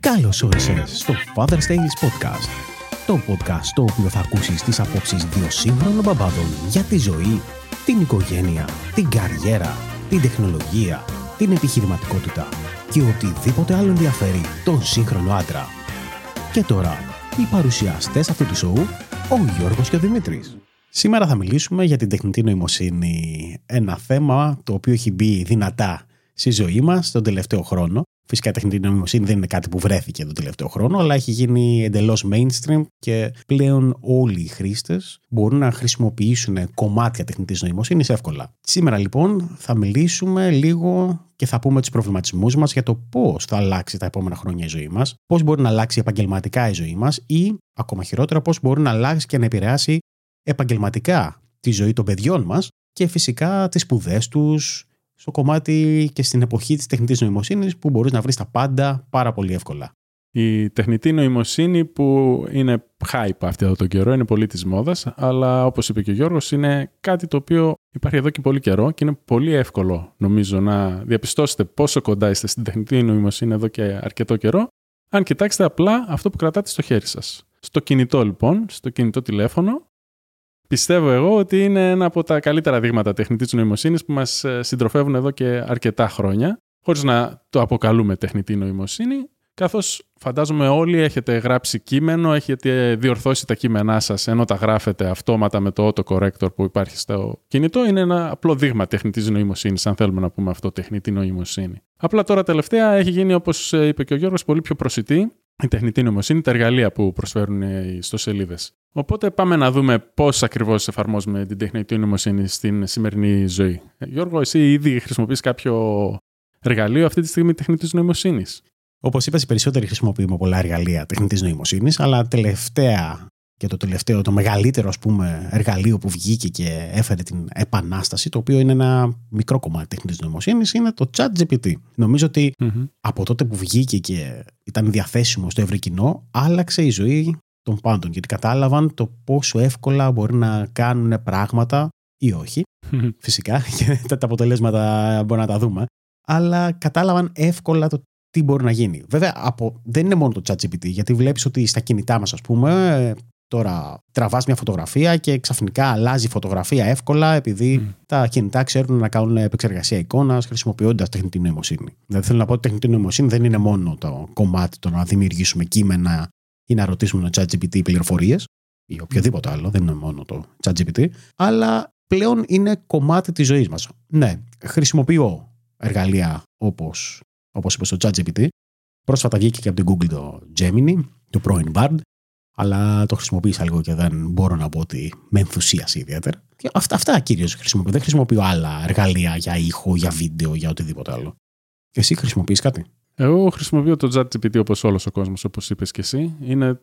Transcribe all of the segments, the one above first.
Καλώς όρισες στο Father's Tales Podcast. Το podcast στο οποίο θα ακούσεις τις απόψεις δύο σύγχρονων μπαμπάδων για τη ζωή, την οικογένεια, την καριέρα, την τεχνολογία, την επιχειρηματικότητα και οτιδήποτε άλλο ενδιαφέρει τον σύγχρονο άντρα. Και τώρα, οι παρουσιαστές αυτού του σοου, ο Γιώργος και ο Δημήτρης. Σήμερα θα μιλήσουμε για την τεχνητή νοημοσύνη, ένα θέμα το οποίο έχει μπει δυνατά στη ζωή μας τον τελευταίο χρόνο. Φυσικά η τεχνητή νοημοσύνη δεν είναι κάτι που βρέθηκε τον τελευταίο χρόνο, αλλά έχει γίνει εντελώς mainstream και πλέον όλοι οι χρήστες μπορούν να χρησιμοποιήσουν κομμάτια τεχνητής νοημοσύνης εύκολα. Σήμερα λοιπόν θα μιλήσουμε λίγο και θα πούμε τους προβληματισμούς μας για το πώς θα αλλάξει τα επόμενα χρόνια η ζωή μας, πώς μπορεί να αλλάξει επαγγελματικά η ζωή μας ή, ακόμα χειρότερα, πώς μπορεί να αλλάξει και να επηρεάσει επαγγελματικά τη ζωή των παιδιών μας και φυσικά τις σπουδές τους, στο κομμάτι και στην εποχή της τεχνητής νοημοσύνης που μπορείς να βρεις τα πάντα πάρα πολύ εύκολα. Η τεχνητή νοημοσύνη που είναι hype αυτή εδώ τον καιρό, είναι πολύ της μόδας, αλλά όπως είπε και ο Γιώργος είναι κάτι το οποίο υπάρχει εδώ και πολύ καιρό και είναι πολύ εύκολο νομίζω να διαπιστώσετε πόσο κοντά είστε στην τεχνητή νοημοσύνη εδώ και αρκετό καιρό, αν κοιτάξετε απλά αυτό που κρατάτε στο χέρι σας. Στο κινητό λοιπόν, στο κινητό τηλέφωνο, πιστεύω εγώ ότι είναι ένα από τα καλύτερα δείγματα τεχνητής νοημοσύνης που μας ε, συντροφεύουν εδώ και αρκετά χρόνια, χωρίς να το αποκαλούμε τεχνητή νοημοσύνη, καθώς φαντάζομαι όλοι έχετε γράψει κείμενο, έχετε διορθώσει τα κείμενά σας ενώ τα γράφετε αυτόματα με το autocorrector που υπάρχει στο κινητό. Είναι ένα απλό δείγμα τεχνητής νοημοσύνης, αν θέλουμε να πούμε αυτό, τεχνητή νοημοσύνη. Απλά τώρα τελευταία έχει γίνει, όπως ε, είπε και ο Γιώργος, πολύ πιο προσιτή η τεχνητή νοημοσύνη, τα εργαλεία που προσφέρουν οι ιστοσελίδες. Οπότε πάμε να δούμε πώς ακριβώς εφαρμόζουμε την τεχνητή νοημοσύνη στην σημερινή ζωή. Ε, Γιώργο, εσύ ήδη χρησιμοποιείς κάποιο εργαλείο αυτή τη στιγμή τεχνητής νοημοσύνης; Όπως είπα, οι περισσότεροι χρησιμοποιούμε πολλά εργαλεία τεχνητής νοημοσύνης, αλλά τελευταία και το τελευταίο, το μεγαλύτερο ας πούμε, εργαλείο που βγήκε και έφερε την επανάσταση, το οποίο είναι ένα μικρό κομμάτι τεχνητή νοημοσύνης, είναι το ChatGPT. Νομίζω από τότε που βγήκε και ήταν διαθέσιμο στο ευρύ κοινό, άλλαξε η ζωή των πάντων. Γιατί κατάλαβαν το πόσο εύκολα μπορεί να κάνουν πράγματα ή όχι. Φυσικά, και τα αποτελέσματα μπορεί να τα δούμε. Αλλά κατάλαβαν εύκολα το τι μπορεί να γίνει. Βέβαια, από, δεν είναι μόνο το ChatGPT, γιατί βλέπεις ότι στα κινητά μας, ας πούμε, τώρα τραβάς μια φωτογραφία και ξαφνικά αλλάζει η φωτογραφία εύκολα επειδή τα κινητά ξέρουν να κάνουν επεξεργασία εικόνας χρησιμοποιώντας τεχνητή νοημοσύνη. Δηλαδή, θέλω να πω ότι η τεχνητή νοημοσύνη δεν είναι μόνο το κομμάτι το να δημιουργήσουμε κείμενα ή να ρωτήσουμε το ChatGPT πληροφορίες ή οποιοδήποτε άλλο, δεν είναι μόνο το ChatGPT, αλλά πλέον είναι κομμάτι της ζωής μας. Ναι, χρησιμοποιώ εργαλεία όπως όπως είπες στο ChatGPT. Πρόσφατα βγήκε και από την Google το Gemini, το πρώην Bard, αλλά το χρησιμοποίησα λίγο και δεν μπορώ να πω ότι με ενθουσίασε ιδιαίτερα. αυτά, αυτά κυρίως χρησιμοποιώ. Δεν χρησιμοποιώ άλλα εργαλεία για ήχο, για βίντεο, για οτιδήποτε άλλο. Και εσύ χρησιμοποιείς κάτι; Εγώ χρησιμοποιώ το ChatGPT όπως όλος ο κόσμος, όπως είπες και εσύ. Είναι,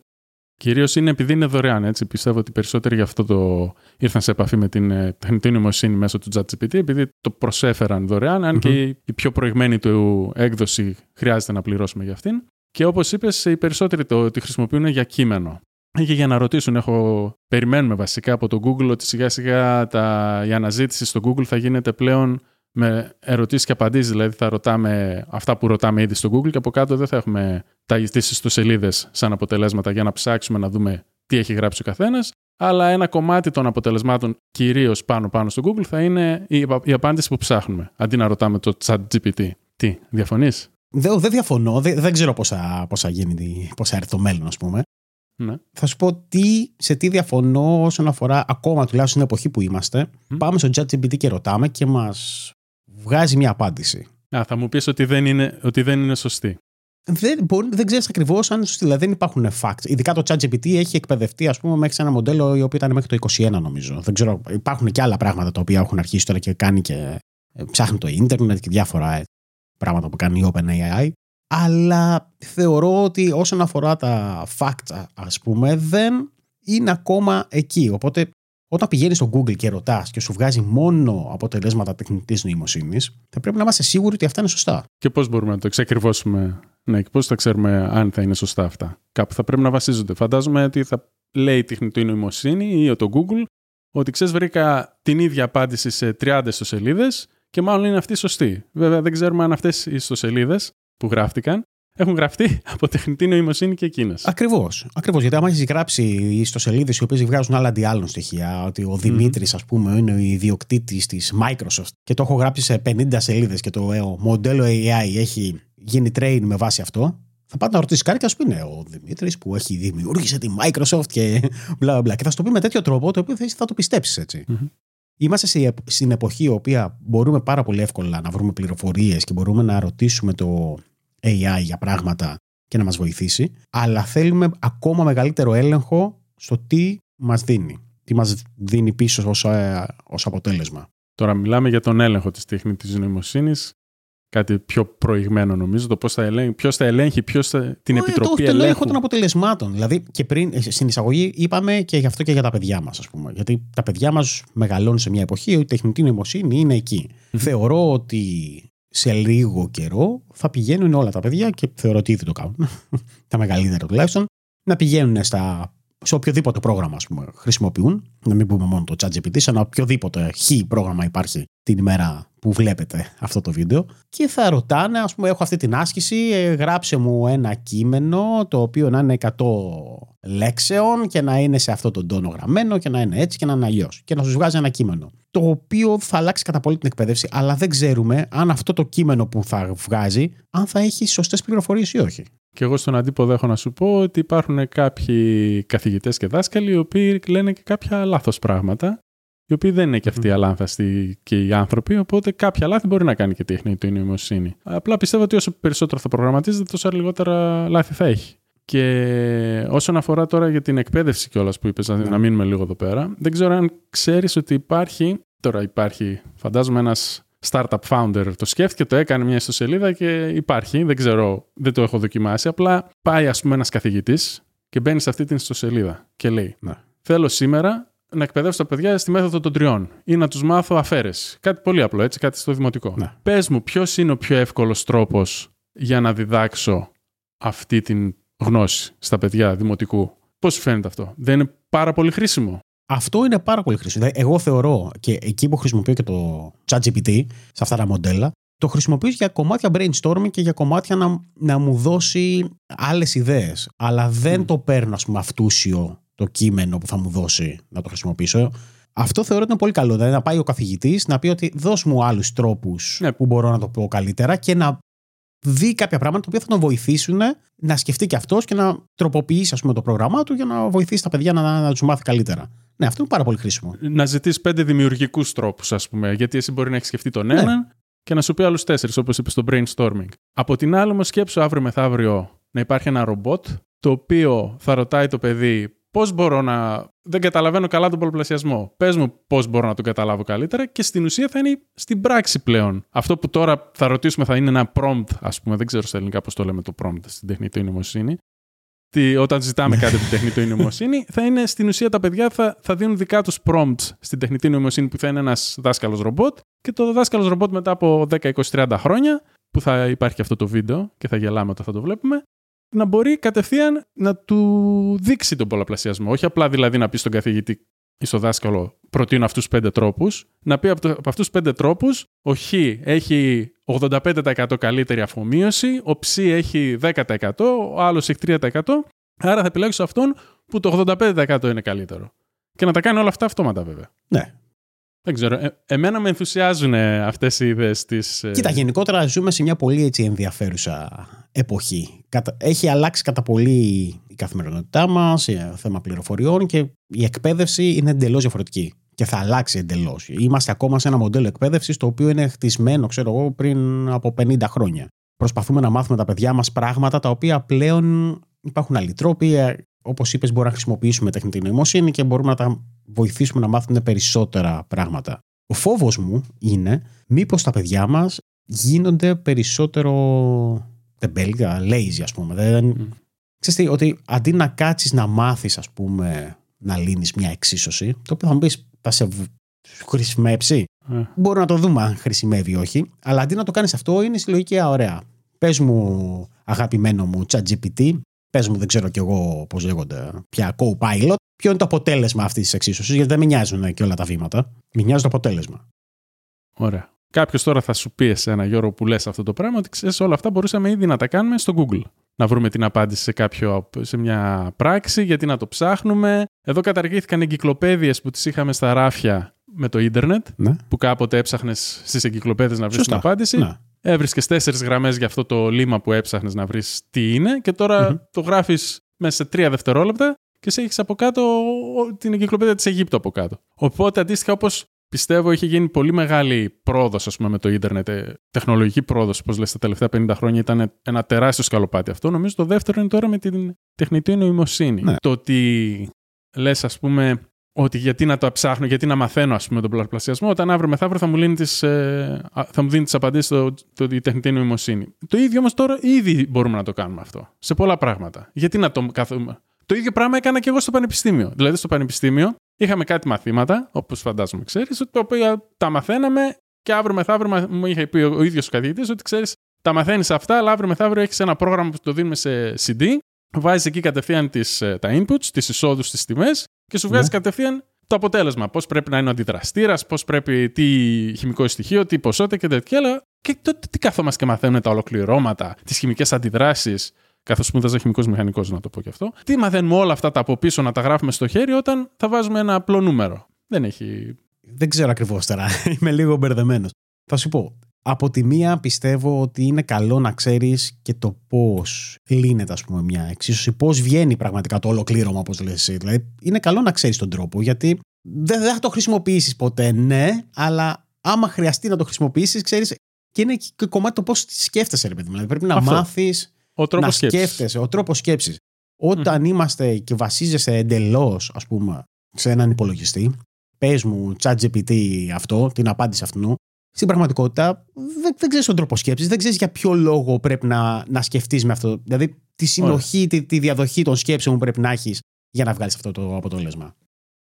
Κυρίως είναι επειδή είναι δωρεάν. Έτσι. Πιστεύω ότι περισσότεροι γι' αυτό το ήρθαν σε επαφή με την ε, τεχνητή νοημοσύνη μέσω του ChatGPT, επειδή το προσέφεραν δωρεάν, αν και η πιο προηγμένη του έκδοση χρειάζεται να πληρώσουμε για αυτήν. Και όπως είπες, οι περισσότεροι το, τη χρησιμοποιούν για κείμενο. Και για να ρωτήσουν, έχω, περιμένουμε βασικά από το Google ότι σιγά σιγά τα, η αναζήτηση στο Google θα γίνεται πλέον με ερωτήσεις και απαντήσεις. Δηλαδή θα ρωτάμε αυτά που ρωτάμε ήδη στο Google και από κάτω δεν θα έχουμε τα στο σελίδες σαν αποτελέσματα για να ψάξουμε να δούμε τι έχει γράψει ο καθένας. Αλλά ένα κομμάτι των αποτελεσμάτων, κυρίως πάνω πάνω στο Google, θα είναι η, η απάντηση που ψάχνουμε, αντί να ρωτάμε το chat GPT. Τι, διαφωνείς; Δεν, δεν διαφωνώ. Δεν, δεν ξέρω πώ θα, γίνει, πώς θα έρθει το μέλλον, ας πούμε. Ναι. Θα σου πω τι, σε τι διαφωνώ όσον αφορά ακόμα τουλάχιστον στην εποχή που είμαστε. Πάμε στο ChatGPT και ρωτάμε και μας βγάζει μια απάντηση. Α, θα μου πεις ότι, δεν είναι, ότι δεν είναι σωστή. Δεν, δεν ξέρεις ακριβώς αν είναι σωστή. Δηλαδή δεν υπάρχουν facts. Ειδικά το ChatGPT έχει εκπαιδευτεί ας πούμε, μέχρι σε ένα μοντέλο το οποίο ήταν μέχρι το 21, νομίζω. Δεν ξέρω. Υπάρχουν και άλλα πράγματα τα οποία έχουν αρχίσει τώρα και κάνει και ε, ψάχνει το ίντερνετ και διάφορα ε, πράγματα που κάνει η OpenAI. Αλλά θεωρώ ότι όσον αφορά τα facts, ας πούμε, δεν είναι ακόμα εκεί. Οπότε όταν πηγαίνεις στο Google και ρωτάς και σου βγάζει μόνο αποτελέσματα τεχνητής νοημοσύνης, θα πρέπει να είμαστε σίγουροι ότι αυτά είναι σωστά. Και πώς μπορούμε να το εξακριβώσουμε, ναι, και πώς θα ξέρουμε αν θα είναι σωστά αυτά; Κάπου θα πρέπει να βασίζονται. Φαντάζομαι ότι θα λέει η τεχνητή νοημοσύνη ή το Google ότι ξέρεις, βρήκα την ίδια απάντηση σε 30 ιστοσελίδες και μάλλον είναι αυτή σωστή. Βέβαια, δεν ξέρουμε αν αυτές οι ιστοσελίδες που γράφτηκαν έχουν γραφτεί από τεχνητή νοημοσύνη και εκείνες. Ακριβώς. Ακριβώς, γιατί άμα έχεις γράψει ιστοσελίδες οι οποίες βγάζουν άλλα αντί άλλων στοιχεία, ότι ο Δημήτρης, ας πούμε, είναι ο ιδιοκτήτης της Microsoft και το έχω γράψει σε 50 σελίδες και το ε, μοντέλο AI έχει γίνει train με βάση αυτό, θα πάτε να ρωτήσει κάτι και α πούμε ο Δημήτρης που έχει δημιούργησε τη Microsoft και μπλα μπλα. Και θα σου το πει με τέτοιο τρόπο το οποίο θα το πιστέψεις έτσι. Είμαστε στην εποχή η οποία μπορούμε πάρα πολύ εύκολα να βρούμε πληροφορίες και μπορούμε να ρωτήσουμε το AI για πράγματα και να μας βοηθήσει, αλλά θέλουμε ακόμα μεγαλύτερο έλεγχο στο τι μας δίνει, τι μας δίνει πίσω ως, ε, ως αποτέλεσμα. Τώρα μιλάμε για τον έλεγχο της τεχνητής νοημοσύνης, κάτι πιο προηγμένο νομίζω, το πώς θα ελέγχει, ποιος θα ελέγχει, ποιος θα, την επιτροπή το, ελέγχου. Το έλεγχο των αποτελεσμάτων. Δηλαδή και πριν, ε, στην εισαγωγή είπαμε και γι' αυτό και για τα παιδιά μας ας πούμε. Γιατί τα παιδιά μας μεγαλώνουν σε μια εποχή, η τεχνητή νοημοσύνη είναι εκεί. Θεωρώ ότι σε λίγο καιρό θα πηγαίνουν όλα τα παιδιά και θεωρώ ότι ήδη το κάνουν, τα μεγαλύτερα τουλάχιστον, να πηγαίνουν στα, σε οποιοδήποτε πρόγραμμα ας πούμε, χρησιμοποιούν, να μην πούμε μόνο το ChatGPT, σαν οποιοδήποτε χ πρόγραμμα υπάρχει την ημέρα που βλέπετε αυτό το βίντεο και θα ρωτάνε, ας πούμε, έχω αυτή την άσκηση, ε, γράψε μου ένα κείμενο το οποίο να είναι 100 λέξεων και να είναι σε αυτό τον τόνο γραμμένο και να είναι έτσι και να είναι αλλιώς. Και να σου βγάζει ένα κείμενο. Το οποίο θα αλλάξει κατά πολύ την εκπαίδευση, αλλά δεν ξέρουμε αν αυτό το κείμενο που θα βγάζει, αν θα έχει σωστές πληροφορίες ή όχι. Και εγώ στον αντίποδο έχω να σου πω ότι υπάρχουν κάποιοι καθηγητές και δάσκαλοι οι οποίοι λένε και κάποια λάθος πράγματα οι οποίοι δεν είναι και αυτοί οι αλάνθαστοι και οι άνθρωποι, οπότε κάποια λάθη μπορεί να κάνει και τεχνητή νοημοσύνη. Απλά πιστεύω ότι όσο περισσότερο θα προγραμματίζεται, τόσο λιγότερα λάθη θα έχει. Και όσον αφορά τώρα για την εκπαίδευση κιόλας που είπες, ναι. να μείνουμε λίγο εδώ πέρα, δεν ξέρω αν ξέρεις ότι υπάρχει. Τώρα υπάρχει, φαντάζομαι, ένας startup founder το σκέφτηκε, το έκανε μια ιστοσελίδα και υπάρχει. Δεν ξέρω, δεν το έχω δοκιμάσει. Απλά πάει, ας πούμε, ένας καθηγητής και μπαίνει σε αυτή την ιστοσελίδα και λέει: ναι. Θέλω σήμερα να εκπαιδεύσω τα παιδιά στη μέθοδο των τριών ή να τους μάθω αφαίρεση. Κάτι πολύ απλό, έτσι, κάτι στο δημοτικό. Ναι. Πες μου, ποιος είναι ο πιο εύκολος τρόπος για να διδάξω αυτή την γνώση στα παιδιά δημοτικού; Πώς σου φαίνεται αυτό, Δεν είναι πάρα πολύ χρήσιμο. Αυτό είναι πάρα πολύ χρήσιμο. Εγώ θεωρώ και εκεί που χρησιμοποιώ και το ChatGPT σε αυτά τα μοντέλα, το χρησιμοποιώ για κομμάτια brainstorming και για κομμάτια να, να μου δώσει άλλες ιδέες. Αλλά δεν το παίρνω, ας πούμε, αυτούσιο το κείμενο που θα μου δώσει να το χρησιμοποιήσω. Αυτό θεωρώ ότι είναι πολύ καλό. Δηλαδή να πάει ο καθηγητής να πει ότι δώσ' μου άλλους τρόπους ναι. που μπορώ να το πω καλύτερα και να δει κάποια πράγματα που θα τον βοηθήσουν να σκεφτεί και αυτός και να τροποποιήσει ας πούμε, το πρόγραμμά του για να βοηθήσει τα παιδιά να, να τους μάθει καλύτερα. Ναι, αυτό είναι πάρα πολύ χρήσιμο. Να ζητήσει πέντε δημιουργικούς τρόπους, ας πούμε. Γιατί εσύ μπορεί να έχεις σκεφτεί τον ναι. έναν και να σου πει άλλους τέσσερις, όπως είπες στο brainstorming. Από την άλλη, όμως, σκέψω αύριο μεθαύριο να υπάρχει ένα ρομπότ το οποίο θα ρωτάει το παιδί πώς μπορώ να. Δεν καταλαβαίνω καλά τον πολλαπλασιασμό. Πες μου πώς μπορώ να τον καταλάβω καλύτερα και στην ουσία θα είναι στην πράξη πλέον. Αυτό που τώρα θα ρωτήσουμε θα είναι ένα prompt, ας πούμε. Δεν ξέρω στα ελληνικά πώς το λέμε το prompt στην τεχνητή νοημοσύνη. Τι, όταν ζητάμε κάτι από την τεχνητή νοημοσύνη, θα είναι στην ουσία τα παιδιά θα, θα δίνουν δικά τους prompts στην τεχνητή νοημοσύνη που θα είναι ένας δάσκαλος ρομπότ και το δάσκαλος ρομπότ μετά από 10, 20, 30 χρόνια που θα υπάρχει και αυτό το βίντεο και θα γελάμε όταν θα το βλέπουμε, να μπορεί κατευθείαν να του δείξει τον πολλαπλασιασμό. Όχι απλά δηλαδή να πει στον καθηγητή ή στο δάσκαλο προτείνω αυτούς του πέντε τρόπους, να πει από, από αυτούς του πέντε τρόπους, ο Χ έχει 85% καλύτερη αφομοίωση, ο Ψ έχει 10%, ο άλλος έχει 3%. Άρα θα επιλέξω αυτόν που το 85% είναι καλύτερο. Και να τα κάνει όλα αυτά αυτόματα βέβαια. Ναι. Δεν ξέρω. Ε, εμένα με ενθουσιάζουν αυτές οι ιδέες της. Ε, Κοίτα, γενικότερα ζούμε σε μια πολύ έτσι ενδιαφέρουσα εποχή. Έχει αλλάξει κατά πολύ η καθημερινότητά μας, θέμα πληροφοριών και η εκπαίδευση είναι εντελώς διαφορετική. Και θα αλλάξει εντελώς. Είμαστε ακόμα σε ένα μοντέλο εκπαίδευσης το οποίο είναι χτισμένο, ξέρω εγώ, πριν από 50 χρόνια. Προσπαθούμε να μάθουμε τα παιδιά μας πράγματα τα οποία πλέον υπάρχουν άλλοι τρόποι. Ε, Όπως είπες, μπορούμε να χρησιμοποιήσουμε τεχνητή νοημοσύνη και μπορούμε να τα βοηθήσουμε να μάθουν περισσότερα πράγματα. Ο φόβος μου είναι μήπως τα παιδιά μας γίνονται περισσότερο τεμπέλια, lazy ας πούμε. Δεν... Mm. Ξέρετε ότι αντί να κάτσεις να μάθεις, ας πούμε, να λύνεις μια εξίσωση, το οποίο θα μου πεις, θα σε χρησιμεύσει. Mm. Μπορούμε να το δούμε αν χρησιμεύει ή όχι. Αλλά αντί να το κάνεις αυτό, είναι συλλογική ωραία. Πες μου, αγαπημένο μου, ChatGPT, πες μου, δεν ξέρω κι εγώ πώς λέγονται, πια co-pilot, ποιο είναι το αποτέλεσμα αυτής της εξίσωσης, γιατί δεν με νοιάζουν και όλα τα βήματα. Με νοιάζει το αποτέλεσμα. Ωραία. Κάποιος τώρα θα σου πει εσένα, Γιώργο, που λες αυτό το πράγμα, ότι ξέρεις όλα αυτά μπορούσαμε ήδη να τα κάνουμε στο Google. Να βρούμε την απάντηση σε, κάποιο, σε μια πράξη, γιατί να το ψάχνουμε. Εδώ καταργήθηκαν εγκυκλοπαίδειες που τις είχαμε στα ράφια με το ίντερνετ, Ναι. που κάποτε έψαχνες στις εγκυκλοπαίδειε να βρεις την Σωστά. απάντηση. Ναι. Έβρισκες τέσσερις γραμμές για αυτό το λίμα που έψαχνες να βρεις τι είναι, και τωρα Μμμ. το γράφεις μέσα σε τρία δευτερόλεπτα και σε έχεις από κάτω ο- την εγκυκλοπαίδεια της Αιγύπτου από κάτω. Οπότε αντίστοιχα, όπως πιστεύω, είχε γίνει πολύ μεγάλη πρόοδος με το ίντερνετ, ε, τεχνολογική πρόοδος, όπως λες, τα τελευταία 50 χρόνια ήταν ένα τεράστιο σκαλοπάτι αυτό. Νομίζω το δεύτερο είναι τώρα με την τεχνητή νοημοσύνη. Ναι. Το ότι λες, ας πούμε, ότι γιατί να το ψάχνω, γιατί να μαθαίνω ας πούμε, τον πολλαπλασιασμό, όταν αύριο μεθαύριο θα μου, λύνει τις, ε, α, θα μου δίνει τις απαντήσεις το, το, η τεχνητή νοημοσύνη. Το ίδιο όμως τώρα ήδη μπορούμε να το κάνουμε αυτό. Σε πολλά πράγματα. Γιατί να το καθούμε. Το ίδιο πράγμα έκανα και εγώ στο πανεπιστήμιο. Δηλαδή, στο πανεπιστήμιο είχαμε κάτι μαθήματα, όπως φαντάζομαι ξέρεις, τα οποία τα μαθαίναμε και αύριο μεθαύριο μα- μου είχε πει ο, ο ίδιος ο καθηγητής ότι ξέρεις, τα μαθαίνεις αυτά, αλλά αύριο μεθαύριο έχεις ένα πρόγραμμα που το δίνουμε σε CD, βάζεις εκεί κατευθείαν τις, ε, τα inputs, τις εισόδους, τις τιμές και σου βγάζει Ναι. κατευθείαν το αποτέλεσμα. Πώς πρέπει να είναι ο αντιδραστήρας, πώς πρέπει, τι χημικό στοιχείο, τι ποσότητα και τέτοια. Αλλά και τότε τι καθόμαστε και μαθαίνουμε τα ολοκληρώματα, τις χημικές αντιδράσεις. Καθώς σπούδαζα χημικός μηχανικός, να το πω και αυτό. Τι μαθαίνουμε όλα αυτά τα από πίσω να τα γράφουμε στο χέρι όταν θα βάζουμε ένα απλό νούμερο. Δεν έχει. Δεν ξέρω ακριβώς τώρα. Είμαι λίγο μπερδεμένος. Θα σου πω. Από τη μία πιστεύω ότι είναι καλό να ξέρεις και το πώς λύνεται, ας πούμε, μια εξίσωση, πώς βγαίνει πραγματικά το ολοκλήρωμα, όπως λες εσύ. Δηλαδή, είναι καλό να ξέρεις τον τρόπο, γιατί δεν, δεν θα το χρησιμοποιήσεις ποτέ, ναι, αλλά άμα χρειαστεί να το χρησιμοποιήσεις, ξέρεις. Και είναι και κομμάτι το πώς σκέφτεσαι, ρε παιδί μου. Δηλαδή, πρέπει να Αυτό. Μάθει Ο τρόπος να σκέψης. σκέφτεσαι, ο τρόπος σκέψης. Όταν είμαστε και βασίζεσαι εντελώς, ας πούμε, σε έναν υπολογιστή, πες μου, ChatGPT αυτό, την απάντηση αυτού, στην πραγματικότητα δεν, δεν ξέρεις τον τρόπο σκέψης, δεν ξέρεις για ποιο λόγο πρέπει να, να σκεφτείς με αυτό. Δηλαδή, τη συνοχή, τη, τη διαδοχή των σκέψεων που πρέπει να έχεις για να βγάλεις αυτό το αποτέλεσμα.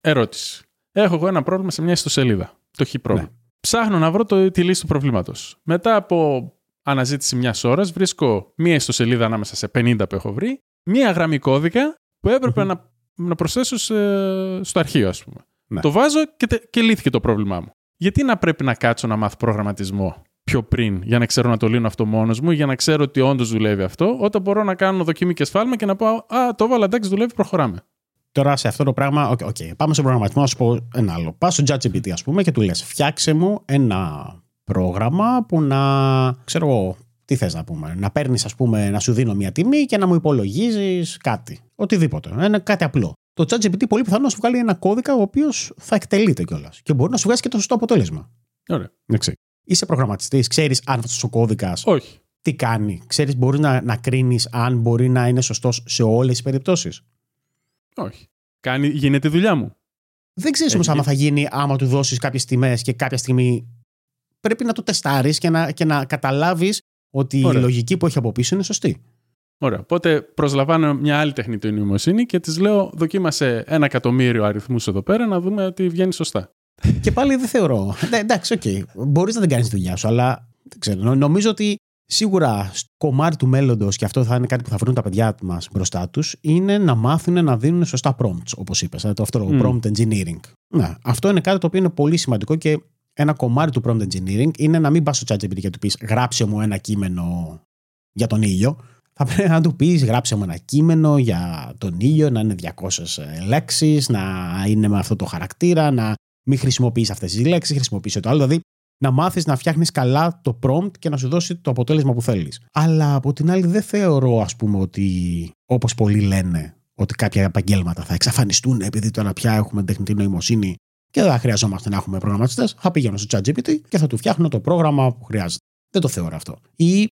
Ερώτηση. Έχω εγώ ένα πρόβλημα σε μια ιστοσελίδα. Το χ πρόβλημα. Ναι. Ψάχνω να βρω το, τη λύση του προβλήματος. Μετά από αναζήτηση μιας ώρας, βρίσκω μία ιστοσελίδα ανάμεσα σε 50 που έχω βρει, μία γραμμή κώδικα που έπρεπε Μμμ. να, να προσθέσω σε- στο αρχείο, ας πούμε. Ναι. Το βάζω και, τε- και λύθηκε το πρόβλημά μου. Γιατί να πρέπει να κάτσω να μάθω προγραμματισμό πιο πριν, για να ξέρω να το λύνω αυτό μόνος μου, για να ξέρω ότι όντως δουλεύει αυτό, όταν μπορώ να κάνω δοκιμή και σφάλμα και να πω Α, το έβαλα, εντάξει, δουλεύει, προχωράμε. Τώρα σε αυτό το πράγμα, οκ, οκ, πάμε στον προγραμματισμό, να σου πω ένα άλλο. Πας στο ChatGPT, ας πούμε, και του λες: Φτιάξε μου ένα πρόγραμμα που να. ξέρω εγώ, τι θες να πούμε. Να παίρνεις, ας πούμε, να σου δίνω μια τιμή και να μου υπολογίζεις κάτι. Οτιδήποτε. Ένα, κάτι απλό. Το ChatGPT πολύ πιθανό να σου βγάλει ένα κώδικα ο οποίος θα εκτελείται κιόλας. Και μπορεί να σου βγάζει και το σωστό αποτέλεσμα. Ωραία. Εντάξει. Είσαι προγραμματιστής, ξέρεις αν αυτός ο κώδικας Όχι. τι κάνει. Ξέρεις, μπορείς να, να κρίνεις αν μπορεί να είναι σωστός σε όλες τις περιπτώσεις. Όχι. Κάνει, γίνεται η δουλειά μου. Δεν ξέρεις όμως Έχει- άμα θα γίνει άμα του δώσεις κάποιες τιμές και κάποια στιγμή. Πρέπει να το τεστάρεις και να, και να καταλάβεις ότι Ωραία. η λογική που έχει από πίσω είναι σωστή. Ωραία. Οπότε προσλαμβάνω μια άλλη τεχνητή νοημοσύνη και της λέω: Δοκίμασε ένα εκατομμύριο αριθμούς εδώ πέρα να δούμε ότι βγαίνει σωστά. και πάλι δεν θεωρώ. Ναι, εντάξει, οκ. Μπορείς να την κάνεις τη δουλειά σου, αλλά δεν ξέρω. Νο- Νομίζω ότι σίγουρα στο κομμάτι του μέλλοντος, και αυτό θα είναι κάτι που θα βρουν τα παιδιά μας μπροστά τους, είναι να μάθουν να δίνουν σωστά prompts, όπως είπες. Το αυτό το Μμ. prompt engineering. Ναι, αυτό είναι κάτι το οποίο είναι πολύ σημαντικό και ένα κομμάτι του prompt engineering είναι να μην πας στο ChatGPT και του πεις γράψε μου ένα κείμενο για τον ήλιο. Θα πρέπει να του πεις γράψε μου ένα κείμενο για τον ήλιο, να είναι 200 λέξεις, να είναι με αυτό το χαρακτήρα, να μην χρησιμοποιείς αυτές τις λέξεις, χρησιμοποιήσει το άλλο. Δηλαδή να μάθεις να φτιάχνεις καλά το prompt και να σου δώσει το αποτέλεσμα που θέλεις. Αλλά από την άλλη, δεν θεωρώ, ας πούμε, ότι όπως πολλοί λένε, ότι κάποια επαγγέλματα θα εξαφανιστούν επειδή τώρα πια έχουμε τεχνητή νοημοσύνη και δεν θα χρειαζόμαστε να έχουμε προγραμματιστές. Θα πηγαίνω στο ChatGPT και θα του φτιάχνω το πρόγραμμα που χρειάζεται. Δεν το θεωρώ αυτό. Ή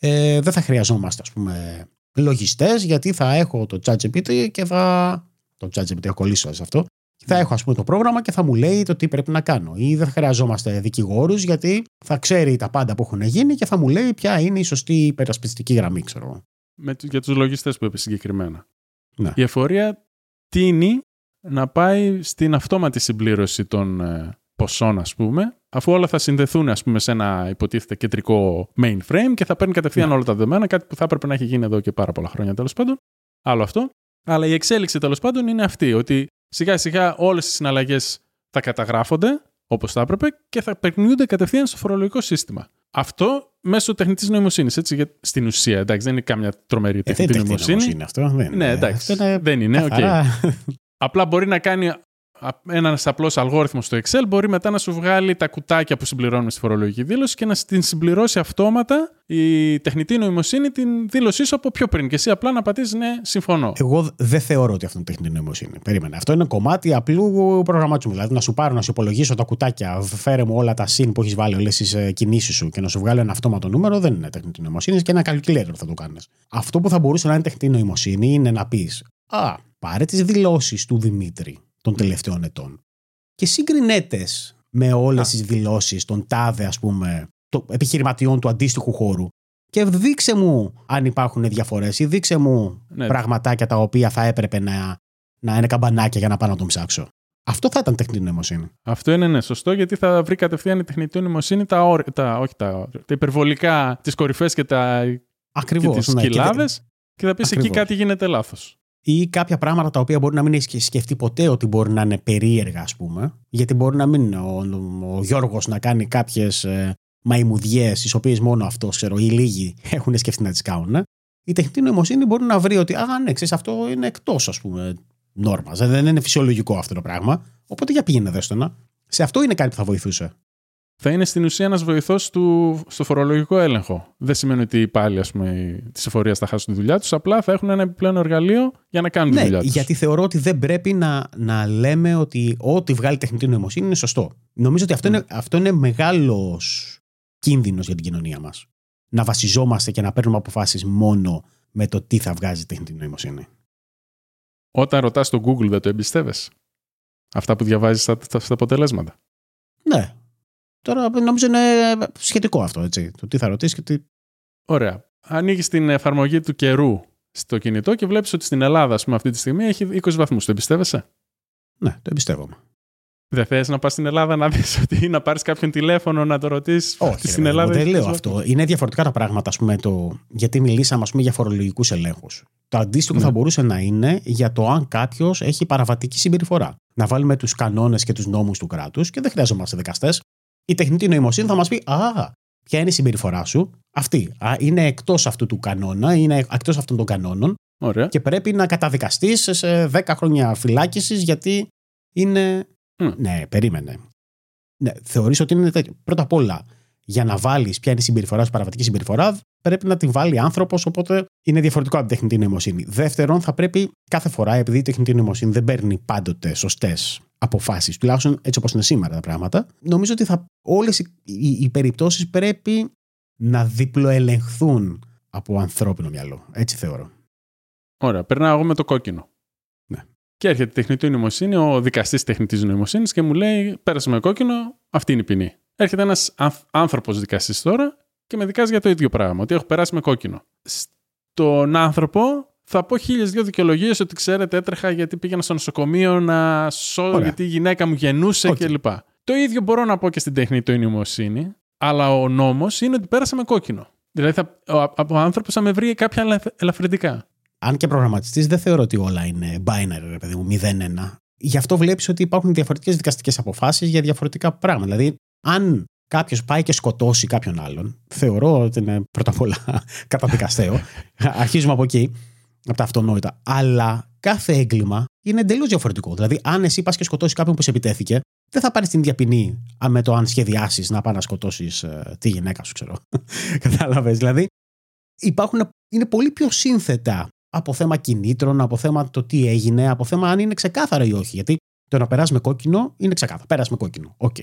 ε, δεν θα χρειαζόμαστε, ας πούμε, λογιστές γιατί θα έχω το ChatGPT και θα. Το ChatGPT έχω κολλήσει σε αυτό. Θα έχω, ας πούμε, το πρόγραμμα και θα μου λέει το τι πρέπει να κάνω. Ή δεν χρειαζόμαστε δικηγόρους, γιατί θα ξέρει τα πάντα που έχουν γίνει και θα μου λέει ποια είναι η σωστή υπερασπιστική γραμμή, ξέρω εγώ. Με, για τους λογιστές που είπες συγκεκριμένα. Ναι. Η εφορία τίνει να πάει στην αυτόματη συμπλήρωση των ε, ποσών, ας πούμε, αφού όλα θα συνδεθούν ας πούμε, σε ένα υποτίθεται κεντρικό mainframe και θα παίρνει κατευθείαν Ναι. όλα τα δεδομένα, κάτι που θα έπρεπε να έχει γίνει εδώ και πάρα πολλά χρόνια τέλος πάντων. Άλλο αυτό. Αλλά η εξέλιξη τέλος πάντων είναι αυτή, ότι σιγά σιγά όλες οι συναλλαγές θα καταγράφονται όπως θα έπρεπε και θα περνιούνται κατευθείαν στο φορολογικό σύστημα. Αυτό μέσω τεχνητής νοημοσύνης. Στην ουσία, εντάξει, δεν είναι καμιά τρομερή Ε, τεχνητή δεν είναι νοημοσύνη. νοημοσύνη αυτό. Δεν Ναι, είναι. εντάξει. Αυτό είναι Δεν είναι, οκ. Καθαρά- Απλά μπορεί να κάνει ένας απλός αλγόριθμος στο Excel, μπορεί μετά να σου βγάλει τα κουτάκια που συμπληρώνουμε στη φορολογική δήλωση και να την συμπληρώσει αυτόματα η τεχνητή νοημοσύνη την δήλωσή σου από πιο πριν. Και εσύ απλά να πατήσεις ναι, συμφωνώ. Εγώ δεν θεωρώ ότι αυτό είναι τεχνητή νοημοσύνη. Περίμενε. Αυτό είναι κομμάτι απλού προγραμματισμού. Δηλαδή να σου πάρω να σου υπολογίσω τα κουτάκια, φέρε μου όλα τα συν που έχεις βάλει, όλες τις κινήσεις σου και να σου βγάλω ένα αυτόματο νούμερο, δεν είναι τεχνητή νοημοσύνη και ένα calculator θα το κάνει. Αυτό που θα μπορούσε να είναι τεχνητή νοημοσύνη είναι να πεις Α, πάρε τις δηλώσεις του Δημήτρη των τελευταίων ετών και συγκρινέτες με όλες Α. τις δηλώσεις των τάδε, ας πούμε, το, επιχειρηματιών του αντίστοιχου χώρου και δείξε μου αν υπάρχουν διαφορές ή δείξε μου Ναι. πραγματάκια τα οποία θα έπρεπε να, να είναι καμπανάκια για να πάω να τον ψάξω. Αυτό θα ήταν τεχνητή νοημοσύνη. Αυτό είναι ναι, σωστό γιατί θα βρει κατευθείαν η τεχνητή νοημοσύνη τα, όρ- τα, όχι τα, όρια, τα υπερβολικά, τις κορυφές και, τα, και Ακριβώς. τις κοιλάδες και θα πεις εκεί Ακριβώς. κάτι γίνεται λάθος. Ή κάποια πράγματα τα οποία μπορεί να μην έχεις σκεφτεί ποτέ ότι μπορεί να είναι περίεργα, ας πούμε. Γιατί μπορεί να μην είναι ο, ο Γιώργος να κάνει κάποιες ε, μαϊμουδιές, τις οποίες μόνο αυτός ξέρω, ή λίγοι έχουν σκεφτεί να τις κάνουν. Η τεχνητή νοημοσύνη μπορεί να βρει ότι, Α, ναι, ξέρεις, αυτό είναι εκτός, ας πούμε, νόρμας. Δεν είναι φυσιολογικό αυτό το πράγμα. Οπότε για πήγαινε δέστο να. Σε αυτό είναι κάτι που θα βοηθούσε. Θα είναι στην ουσία ένας βοηθός στο φορολογικό έλεγχο. Δεν σημαίνει ότι οι υπάλληλοι της εφορίας θα χάσουν τη δουλειά τους, απλά θα έχουν ένα επιπλέον εργαλείο για να κάνουν τη Ναι, δουλειά τους. γιατί θεωρώ ότι δεν πρέπει να, να λέμε ότι ό,τι βγάλει τεχνητή νοημοσύνη είναι σωστό. Νομίζω ότι αυτό είναι, αυτό είναι μεγάλος κίνδυνος για την κοινωνία μας. Να βασιζόμαστε και να παίρνουμε αποφάσεις μόνο με το τι θα βγάζει τεχνητή νοημοσύνη. Όταν ρωτάς το Google, δεν το εμπιστεύεσαι; Αυτά που διαβάζεις στα, στα, στα αποτελέσματα. Ναι. Τώρα νομίζω είναι σχετικό αυτό, έτσι. Το τι θα ρωτήσεις και τι. Ωραία. Ανοίγεις την εφαρμογή του καιρού στο κινητό και βλέπεις ότι στην Ελλάδα, ας πούμε, αυτή τη στιγμή έχει 20 βαθμούς. Το εμπιστεύεσαι; Ναι, το εμπιστεύομαι. Δεν θες να πας στην Ελλάδα να δεις ότι να πάρεις κάποιον τηλέφωνο να το ρωτήσεις. Όχι, στην ρε, Ελλάδα. δεν έχει λέω 20 αυτό. βαθμούς. Είναι διαφορετικά τα πράγματα, ας πούμε, το... γιατί μιλήσαμε ας πούμε, για φορολογικούς ελέγχους. Το αντίστοιχο Ναι. θα μπορούσε να είναι για το αν κάποιος έχει παραβατική συμπεριφορά. Να βάλουμε τους κανόνες και τους νόμους του κράτους και δεν χρειαζόμαστε δικαστές. Η τεχνητή νοημοσύνη θα μας πει Α, ποια είναι η συμπεριφορά σου. Αυτή. Α, είναι εκτός αυτού του κανόνα, είναι εκτός αυτών των κανόνων Ωραία. και πρέπει να καταδικαστείς σε 10 χρόνια φυλάκισης γιατί είναι. Μμ. Ναι, περίμενε. Ναι, θεωρείς ότι είναι τέτοιο. Πρώτα απ' όλα, για να βάλεις ποια είναι η συμπεριφορά σου, παραβατική συμπεριφορά, πρέπει να την βάλει άνθρωπος, οπότε είναι διαφορετικό από την τεχνητή νοημοσύνη. Δεύτερον, θα πρέπει κάθε φορά, επειδή η τεχνητή νοημοσύνη δεν παίρνει πάντοτε σωστές αποφάσεις, τουλάχιστον έτσι όπως είναι σήμερα τα πράγματα, νομίζω ότι όλες οι, οι, οι περιπτώσεις πρέπει να διπλοελεγχθούν από ανθρώπινο μυαλό. Έτσι θεωρώ. Ωραία. Περνάω εγώ με το κόκκινο. Ναι. Και έρχεται η τεχνητή νοημοσύνη, ο δικαστής τεχνητής νοημοσύνης και μου λέει: Πέρασε με κόκκινο, αυτή είναι η ποινή. Έρχεται ένας άνθρωπος δικαστής τώρα και με δικάζει για το ίδιο πράγμα, ότι έχω περάσει με κόκκινο. Στον άνθρωπο θα πω χίλιες δύο δικαιολογίες ότι ξέρετε, έτρεχα γιατί πήγαινα στο νοσοκομείο να σώ, Ωραία. γιατί η γυναίκα μου γεννούσε Οκ. κλπ. Το ίδιο μπορώ να πω και στην τεχνητή νοημοσύνη, αλλά ο νόμος είναι ότι πέρασα με κόκκινο. Δηλαδή θα, ο, ο άνθρωπος θα με βρει κάποια ελαφ- ελαφρυντικά. αν και προγραμματιστής, δεν θεωρώ ότι όλα είναι binary, ρε παιδί μου, 0-1. Γι' αυτό βλέπεις ότι υπάρχουν διαφορετικές δικαστικές αποφάσεις για διαφορετικά πράγματα. Δηλαδή, αν κάποιος πάει και σκοτώσει κάποιον άλλον, θεωρώ ότι είναι πρώτα απ' όλα καταδικαστέο. Αρχίζουμε από εκεί, από τα αυτονόητα. Αλλά κάθε έγκλημα είναι εντελώς διαφορετικό. Δηλαδή, αν εσύ πας και σκοτώσεις κάποιον που σε επιτέθηκε, δεν θα πάρεις την ίδια ποινή α, με το αν σχεδιάσεις να πας να σκοτώσεις τη γυναίκα σου, ξέρω. Κατάλαβες. Δηλαδή, υπάρχουν, είναι πολύ πιο σύνθετα από θέμα κινήτρων, από θέμα το τι έγινε, από θέμα αν είναι ξεκάθαρο ή όχι. Γιατί το να περάσει με κόκκινο είναι ξεκάθαρο. Πέρασε με κόκκινο. Οκ.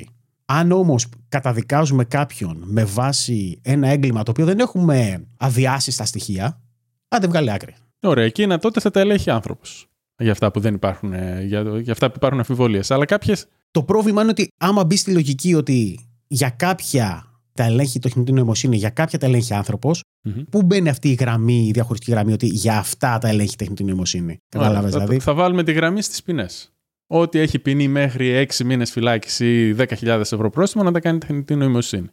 Αν όμως καταδικάζουμε κάποιον με βάση ένα έγκλημα το οποίο δεν έχουμε αδιάσειστα στοιχεία, άντε βγάλε άκρη. Ωραία, εκείνα τότε θα τα ελέγχει άνθρωπος. Για αυτά που δεν υπάρχουν, ε, για, για αυτά που υπάρχουν αμφιβολίες. Αλλά κάποιε. Το πρόβλημα είναι ότι άμα μπει στη λογική ότι για κάποια τα ελέγχει το τεχνητή νοημοσύνη, για κάποια τα ελέγχει άνθρωπος, πού μπαίνει αυτή η γραμμή, η διαχωριστική γραμμή, ότι για αυτά τα ελέγχει η τεχνητή νοημοσύνη. Κατάλαβε θα, δηλαδή; θα βάλουμε τη γραμμή στις ποινές. Ό,τι έχει ποινή μέχρι 6 μήνες φυλάκιση ή 10.000 ευρώ πρόστιμο να τα κάνει τεχνητή νοημοσύνη.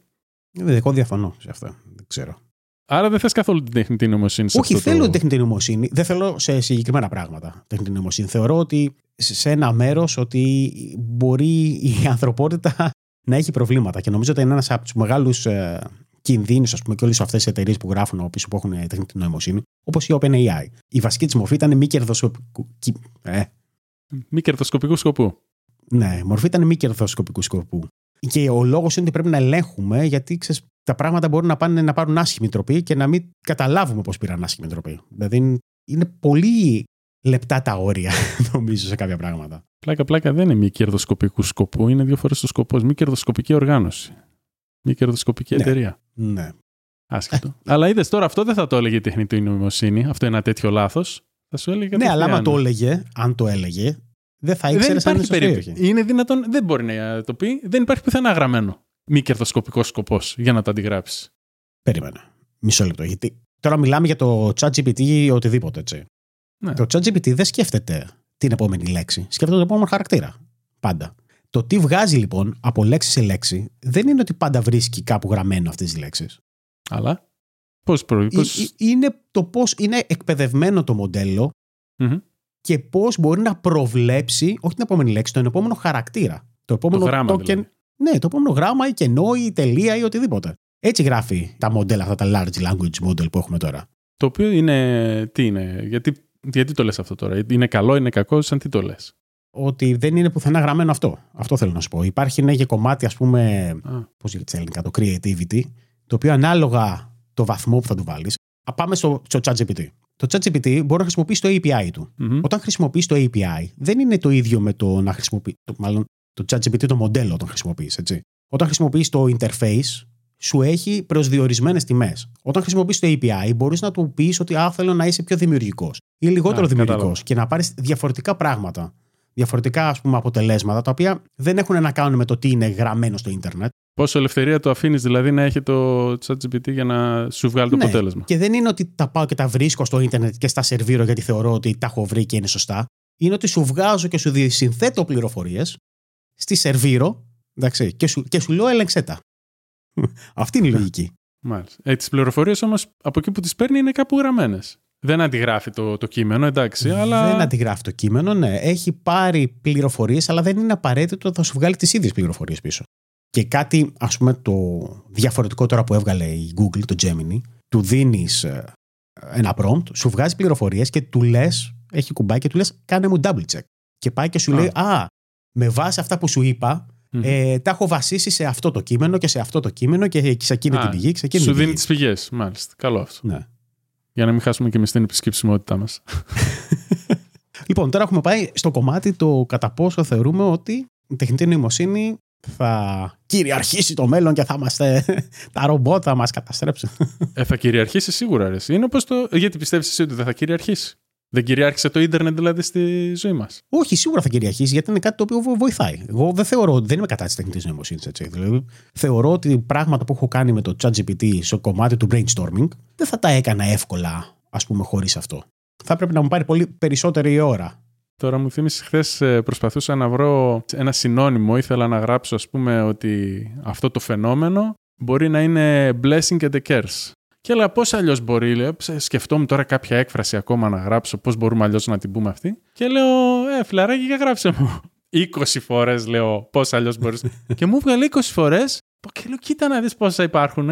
Ε, Εγώ διαφωνώ σε αυτό. Δεν ξέρω. Άρα δεν θες καθόλου την τεχνητή νοημοσύνη σε Όχι, αυτό θέλω το... τεχνητή νοημοσύνη. Δεν θέλω σε συγκεκριμένα πράγματα τεχνητή νοημοσύνη. Θεωρώ ότι σε ένα μέρος ότι μπορεί η ανθρωπότητα να έχει προβλήματα. Και νομίζω ότι είναι ένας από τους μεγάλους ε, κινδύνους, ας πούμε, και όλες αυτές τι εταιρείες που γράφουν πίσω που έχουν τεχνητή νοημοσύνη, όπως η OpenAI. Η βασική της μορφή ήταν μη κερδοσκοπικού. Ε. Μη κερδοσκοπικού σκοπού. Ναι, η μορφή ήταν μη κερδοσκοπικού σκοπού. Και ο λόγος είναι ότι πρέπει να ελέγχουμε, γιατί ξέρεις, τα πράγματα μπορούν να, πάνε, να πάρουν άσχημη τροπή και να μην καταλάβουμε πώς πήραν άσχημη τροπή. Δηλαδή είναι πολύ λεπτά τα όρια, νομίζω, σε κάποια πράγματα. Πλάκα-πλάκα δεν είναι μη κερδοσκοπικού σκοπού, είναι δύο φορές το σκοπός. Μη κερδοσκοπική οργάνωση. Μη κερδοσκοπική ναι. εταιρεία. Ναι. Άσχετο. αλλά είδες τώρα αυτό δεν θα το έλεγε η τεχνητή νοημοσύνη. Αυτό είναι ένα τέτοιο λάθος. Θα σου έλεγε Ναι, αλλά άμα το έλεγε, αν το έλεγε, δεν θα ήξερε αν είναι περίπτωση. Είναι δυνατόν, δεν μπορεί να το πει. Δεν υπάρχει πουθενά γραμμένο. Μη κερδοσκοπικός σκοπός για να το αντιγράψεις. Περίμενα. Μισό λεπτό. Γιατί τώρα μιλάμε για το ChatGPT ή οτιδήποτε έτσι. Ναι. Το ChatGPT δεν σκέφτεται την επόμενη λέξη. Σκέφτεται τον επόμενο χαρακτήρα. Πάντα. Το τι βγάζει λοιπόν από λέξη σε λέξη δεν είναι ότι πάντα βρίσκει κάπου γραμμένο αυτές τις λέξεις. Αλλά. Πώς προ... πώς... Είναι το πώ είναι εκπαιδευμένο το μοντελο mm-hmm. και πώς μπορεί να προβλέψει, όχι την επόμενη λέξη, τον επόμενο χαρακτήρα. Το επόμενο το γράμμα, token, δηλαδή. Ναι, το επόμενο γράμμα ή κενό ή τελεία ή οτιδήποτε. Έτσι γράφει τα μοντέλα, αυτά τα large language model που έχουμε τώρα. Το οποίο είναι. Τι είναι, γιατί, γιατί το λες αυτό τώρα, Είναι καλό, είναι κακό, σαν τι το λες; Ότι δεν είναι πουθενά γραμμένο αυτό. Αυτό θέλω να σου πω. Υπάρχει ένα κομμάτι, ας πούμε. Πώς λέγεται ελληνικά, το creativity, το οποίο ανάλογα το βαθμό που θα του βάλεις. Πάμε στο, στο ChatGPT. Το ChatGPT μπορεί να χρησιμοποιήσει το API του. Mm-hmm. Όταν χρησιμοποιείς το API, δεν είναι το ίδιο με το να χρησιμοποιείς. Το, μάλλον το ChatGPT το μοντέλο όταν χρησιμοποιείς, έτσι. Όταν χρησιμοποιείς το interface, σου έχει προσδιορισμένες τιμές. Όταν χρησιμοποιείς το API, μπορείς να του πεις ότι α, θέλω να είσαι πιο δημιουργικός ή λιγότερο δημιουργικός και να πάρεις διαφορετικά πράγματα. Διαφορετικά ας πούμε, αποτελέσματα τα οποία δεν έχουν να κάνουν με το τι είναι γραμμένο στο Ιντερνετ. Πόσο ελευθερία το αφήνεις δηλαδή να έχει το ChatGPT για να σου βγάλει το ναι. αποτέλεσμα. Και δεν είναι ότι τα πάω και τα βρίσκω στο Ιντερνετ και στα σερβίρω γιατί θεωρώ ότι τα έχω βρει και είναι σωστά. Είναι ότι σου βγάζω και σου συνθέτω πληροφορίες στη σερβίρο εντάξει, και, σου, και σου λέω έλεγξέ τα. Αυτή είναι η λογική. Μάλιστα. Ε, τις πληροφορίες όμως από εκεί που τις παίρνει είναι κάπου γραμμένες. Δεν αντιγράφει το, το κείμενο, εντάξει, αλλά. Δεν αντιγράφει το κείμενο, ναι. Έχει πάρει πληροφορίες, αλλά δεν είναι απαραίτητο ότι θα σου βγάλει τις ίδιες πληροφορίες πίσω. Και κάτι, ας πούμε, το διαφορετικό τώρα που έβγαλε η Google, το Gemini, του δίνεις ένα prompt, σου βγάζει πληροφορίες και του λες, έχει κουμπάκι και του λες, κάνε μου double check. Και πάει και σου λέει, Α, με βάση αυτά που σου είπα, Mm-hmm. Ε, τα έχω βασίσει σε αυτό το κείμενο και σε αυτό το κείμενο και σε εκείνη Α, την πηγή. Σε εκείνη σου την δίνει τις πηγές, μάλιστα. Καλό αυτό. Ναι. Για να μην χάσουμε και εμείς την επισκεψιμότητά μας. λοιπόν, τώρα έχουμε πάει στο κομμάτι το κατά πόσο θεωρούμε ότι η τεχνητή νοημοσύνη θα κυριαρχήσει το μέλλον και θα είμαστε. τα ρομπότ θα μας καταστρέψουν. ε, θα κυριαρχήσει σίγουρα, αρέσει. Είναι όπως το. Γιατί πιστεύεις εσύ ότι δεν θα κυριαρχήσει; Δεν κυριάρχησε το ίντερνετ δηλαδή στη ζωή μας. Όχι, σίγουρα θα κυριαρχήσει γιατί είναι κάτι το οποίο βοηθάει. Εγώ δεν θεωρώ, δεν είμαι κατά της τεχνητής νοημοσύνης. Δηλαδή, θεωρώ ότι πράγματα που έχω κάνει με το ChatGPT στο κομμάτι του brainstorming δεν θα τα έκανα εύκολα, ας πούμε, χωρίς αυτό. Θα πρέπει να μου πάρει πολύ περισσότερη ώρα. Τώρα μου θύμισε χθες προσπαθούσα να βρω ένα συνώνυμο. Ήθελα να γράψω, ας πούμε, ότι αυτό το φαινόμενο μπορεί να είναι blessing and a curse. Και έλεγα πώς αλλιώς μπορεί, λέω, σκεφτόμουν τώρα κάποια έκφραση ακόμα να γράψω, πώς μπορούμε αλλιώς να την πούμε αυτή. Και λέω, Ε, φιλαράκι, για γράψε μου. 20 φορές λέω πώς αλλιώς μπορείς. και μου έβγαλε 20 φορές. Και λέω, κοίτα να δεις πόσα υπάρχουν.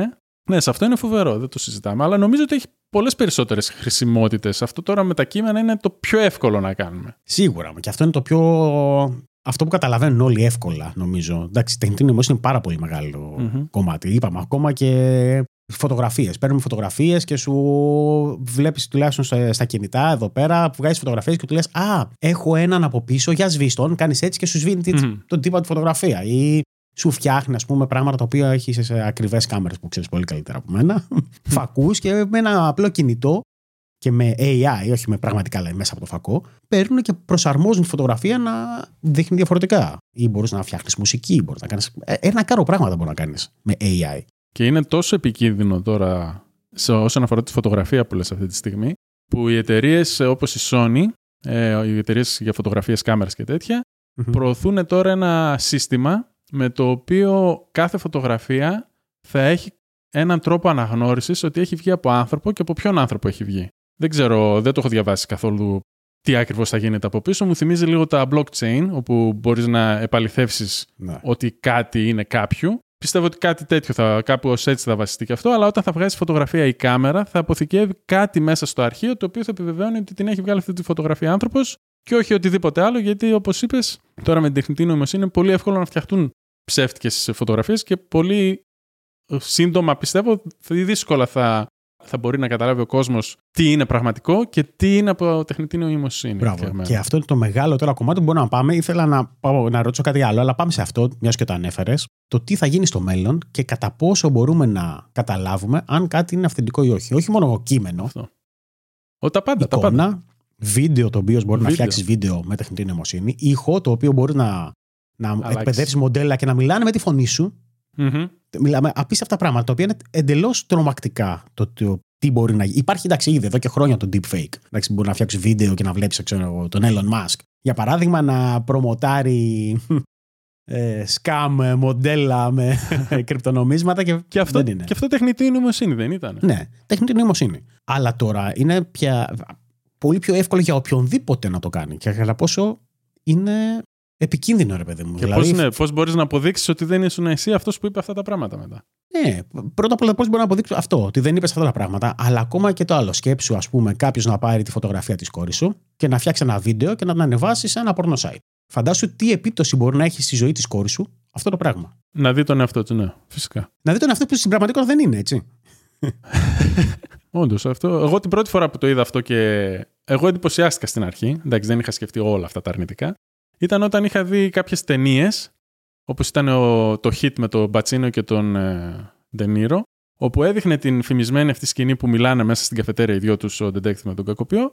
Ναι, σε αυτό είναι φοβερό, δεν το συζητάμε. Αλλά νομίζω ότι έχει πολλές περισσότερες χρησιμότητες. Αυτό τώρα με τα κείμενα είναι το πιο εύκολο να κάνουμε. Σίγουρα. Και αυτό είναι το πιο. Αυτό που καταλαβαίνουν όλοι εύκολα, νομίζω. Εντάξει, η τεχνητή νοημοσύνη είναι πάρα πολύ μεγάλο mm-hmm. κομμάτι. Είπαμε ακόμα και φωτογραφίες. Παίρνουμε φωτογραφίες και σου βλέπεις τουλάχιστον στα κινητά εδώ πέρα που βγάζεις φωτογραφίες και του λες: Α, έχω έναν από πίσω, για σβήστον. Κάνεις έτσι και σου σβήνει mm-hmm. τον τύπο τη φωτογραφία. Ή σου φτιάχνει, ας πούμε, πράγματα τα οποία έχεις σε ακριβές κάμερες που ξέρεις πολύ καλύτερα από μένα. Φακούς και με ένα απλό κινητό και με AI, όχι με πραγματικά λέει, μέσα από το φακό, παίρνουν και προσαρμόζουν τη φωτογραφία να δείχνει διαφορετικά. Ή μπορείς να φτιάχνεις μουσική, μπορείς να κάνεις. Ένα κάρο πράγματα μπορεί να κάνεις με AI. Και είναι τόσο επικίνδυνο τώρα σε, όσον αφορά τη φωτογραφία που λες αυτή τη στιγμή, που οι εταιρείες όπως η Sony, ε, οι εταιρείες για φωτογραφίες, κάμερες και τέτοια, mm-hmm. προωθούν τώρα ένα σύστημα με το οποίο κάθε φωτογραφία θα έχει έναν τρόπο αναγνώρισης ότι έχει βγει από άνθρωπο και από ποιον άνθρωπο έχει βγει. Δεν ξέρω, δεν το έχω διαβάσει καθόλου τι ακριβώς θα γίνεται από πίσω. Μου θυμίζει λίγο τα blockchain, όπου μπορείς να επαληθεύσεις Ναι. ότι κάτι είναι κάποιου. Πιστεύω ότι κάτι τέτοιο θα, κάπου ως έτσι θα βασιστεί και αυτό, αλλά όταν θα βγάζει φωτογραφία η κάμερα, θα αποθηκεύει κάτι μέσα στο αρχείο το οποίο θα επιβεβαιώνει ότι την έχει βγάλει αυτή τη φωτογραφία άνθρωπος και όχι οτιδήποτε άλλο, γιατί όπως είπες, τώρα με την τεχνητή νοημοσύνη είναι πολύ εύκολο να φτιαχτούν ψεύτικες φωτογραφίες και πολύ ε, σύντομα πιστεύω ή δύσκολα θα, θα μπορεί να καταλάβει ο κόσμος τι είναι πραγματικό και τι είναι από τεχνητή νοημοσύνη. Μπράβο. φτιαγμένο. Και αυτό είναι το μεγάλο τώρα κομμάτι που μπορούμε να πάμε. Ήθελα να, πάω, να ρωτήσω κάτι άλλο, αλλά πάμε σε αυτό, μιας και το ανέφερες. Το τι θα γίνει στο μέλλον και κατά πόσο μπορούμε να καταλάβουμε αν κάτι είναι αυθεντικό ή όχι. Όχι μόνο κείμενο, Αυτό. Ο, τα πάντα, τα πάντα. εικόνα, βίντεο το οποίο μπορεί να Βίντεο. φτιάξεις βίντεο με τεχνητή νοημοσύνη, ήχο το οποίο μπορεί να, να Αλλάξεις. εκπαιδεύσεις μοντέλα και να μιλάνε με τη φωνή σου. Μμμ. Μιλάμε απίστευτα πράγματα, τα οποία είναι εντελώς τρομακτικά το, το τι μπορεί να γίνει. Υπάρχει εντάξει ήδη εδώ και χρόνια το deepfake. Εντάξει, μπορεί να φτιάξεις βίντεο και να βλέπεις τον Elon Musk. Για παράδειγμα, να προμοτάρει ε, scam μοντέλα με κρυπτονομίσματα και, Και αυτό, δεν είναι. και αυτό τεχνητή νοημοσύνη δεν ήταν. Ναι, τεχνητή νοημοσύνη. Αλλά τώρα είναι πια πολύ πιο εύκολο για οποιονδήποτε να το κάνει. Και κατά πόσο είναι επικίνδυνο, ρε παιδί μου. Και δηλαδή, πώς, ναι, πώς μπορείς να αποδείξεις ότι δεν ήσουν εσύ αυτός που είπε αυτά τα πράγματα μετά; Ναι, πρώτα απ' όλα πώς μπορεί να αποδείξει αυτό, ότι δεν είπες αυτά τα πράγματα, αλλά ακόμα και το άλλο. Σκέψου, ας πούμε, κάποιος να πάρει τη φωτογραφία της κόρης σου και να φτιάξει ένα βίντεο και να την ανεβάσεις σε ένα πορνο site. Φαντάσου τι επίπτωση μπορεί να έχει στη ζωή της κόρης σου αυτό το πράγμα. Να δει τον εαυτό του, ναι, φυσικά. Να δείτε αυτό που στην πραγματικότητα δεν είναι, έτσι. Όντως αυτό. Εγώ την πρώτη φορά που το είδα αυτό και. Εγώ εντυπωσιάστηκα στην αρχή. Εντάξει, δεν είχα σκεφτεί όλα αυτά τα αρνητικά. Ήταν όταν είχα δει κάποιες ταινίες, όπως ήταν ο, το hit με τον Μπατσίνο και τον ε, Ντενίρο, όπου έδειχνε την φημισμένη αυτή σκηνή που μιλάνε μέσα στην καφετέρια οι δυο τους, ο detective με τον κακοποιό,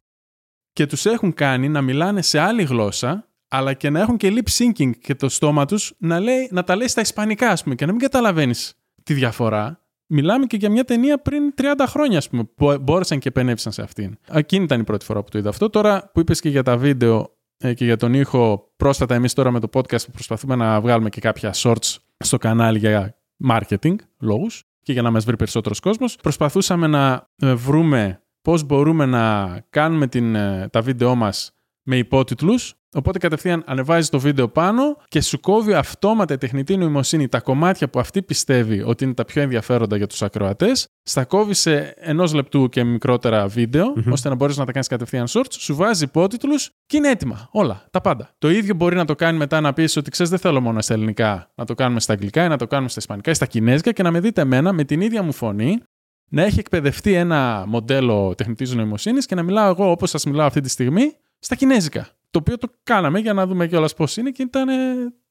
και τους έχουν κάνει να μιλάνε σε άλλη γλώσσα, αλλά και να έχουν και lip syncing και το στόμα τους να, λέει, να τα λέει στα ισπανικά, ας πούμε, και να μην καταλαβαίνεις τη διαφορά. Μιλάμε και για μια ταινία πριν 30 χρόνια, ας πούμε, που μπόρεσαν και επενέβησαν σε αυτήν. Εκείνη ήταν η πρώτη φορά που το είδα αυτό. Τώρα που είπες και για τα βίντεο ε, και για τον ήχο, πρόσφατα εμείς τώρα με το podcast που προσπαθούμε να βγάλουμε και κάποια shorts στο κανάλι για marketing λόγους και για να μας βρει περισσότερος κόσμος, προσπαθούσαμε να ε, βρούμε πώς μπορούμε να κάνουμε την, ε, τα βίντεό μας με υπότιτλους Οπότε κατευθείαν ανεβάζεις το βίντεο πάνω και σου κόβει αυτόματα η τεχνητή νοημοσύνη τα κομμάτια που αυτή πιστεύει ότι είναι τα πιο ενδιαφέροντα για τους ακροατές. Στα κόβεις σε ενός λεπτού και μικρότερα βίντεο, ώστε να μπορείς να τα κάνεις κατευθείαν shorts. Σου βάζει υπότιτλους και είναι έτοιμα. Όλα, τα πάντα. Το ίδιο μπορεί να το κάνει μετά να πεις ότι ξέρεις, δεν θέλω μόνο στα ελληνικά, να το κάνουμε στα αγγλικά ή να το κάνουμε στα ισπανικά ή στα κινέζικα και να με δείτε εμένα με την ίδια μου φωνή να έχει εκπαιδευτεί ένα μοντέλο τεχνητής νοημοσύνης και να μιλάω εγώ όπως σας μιλάω αυτή τη στιγμή στα κινέζικα. Το οποίο το κάναμε για να δούμε κιόλας πώς είναι και ήταν ε,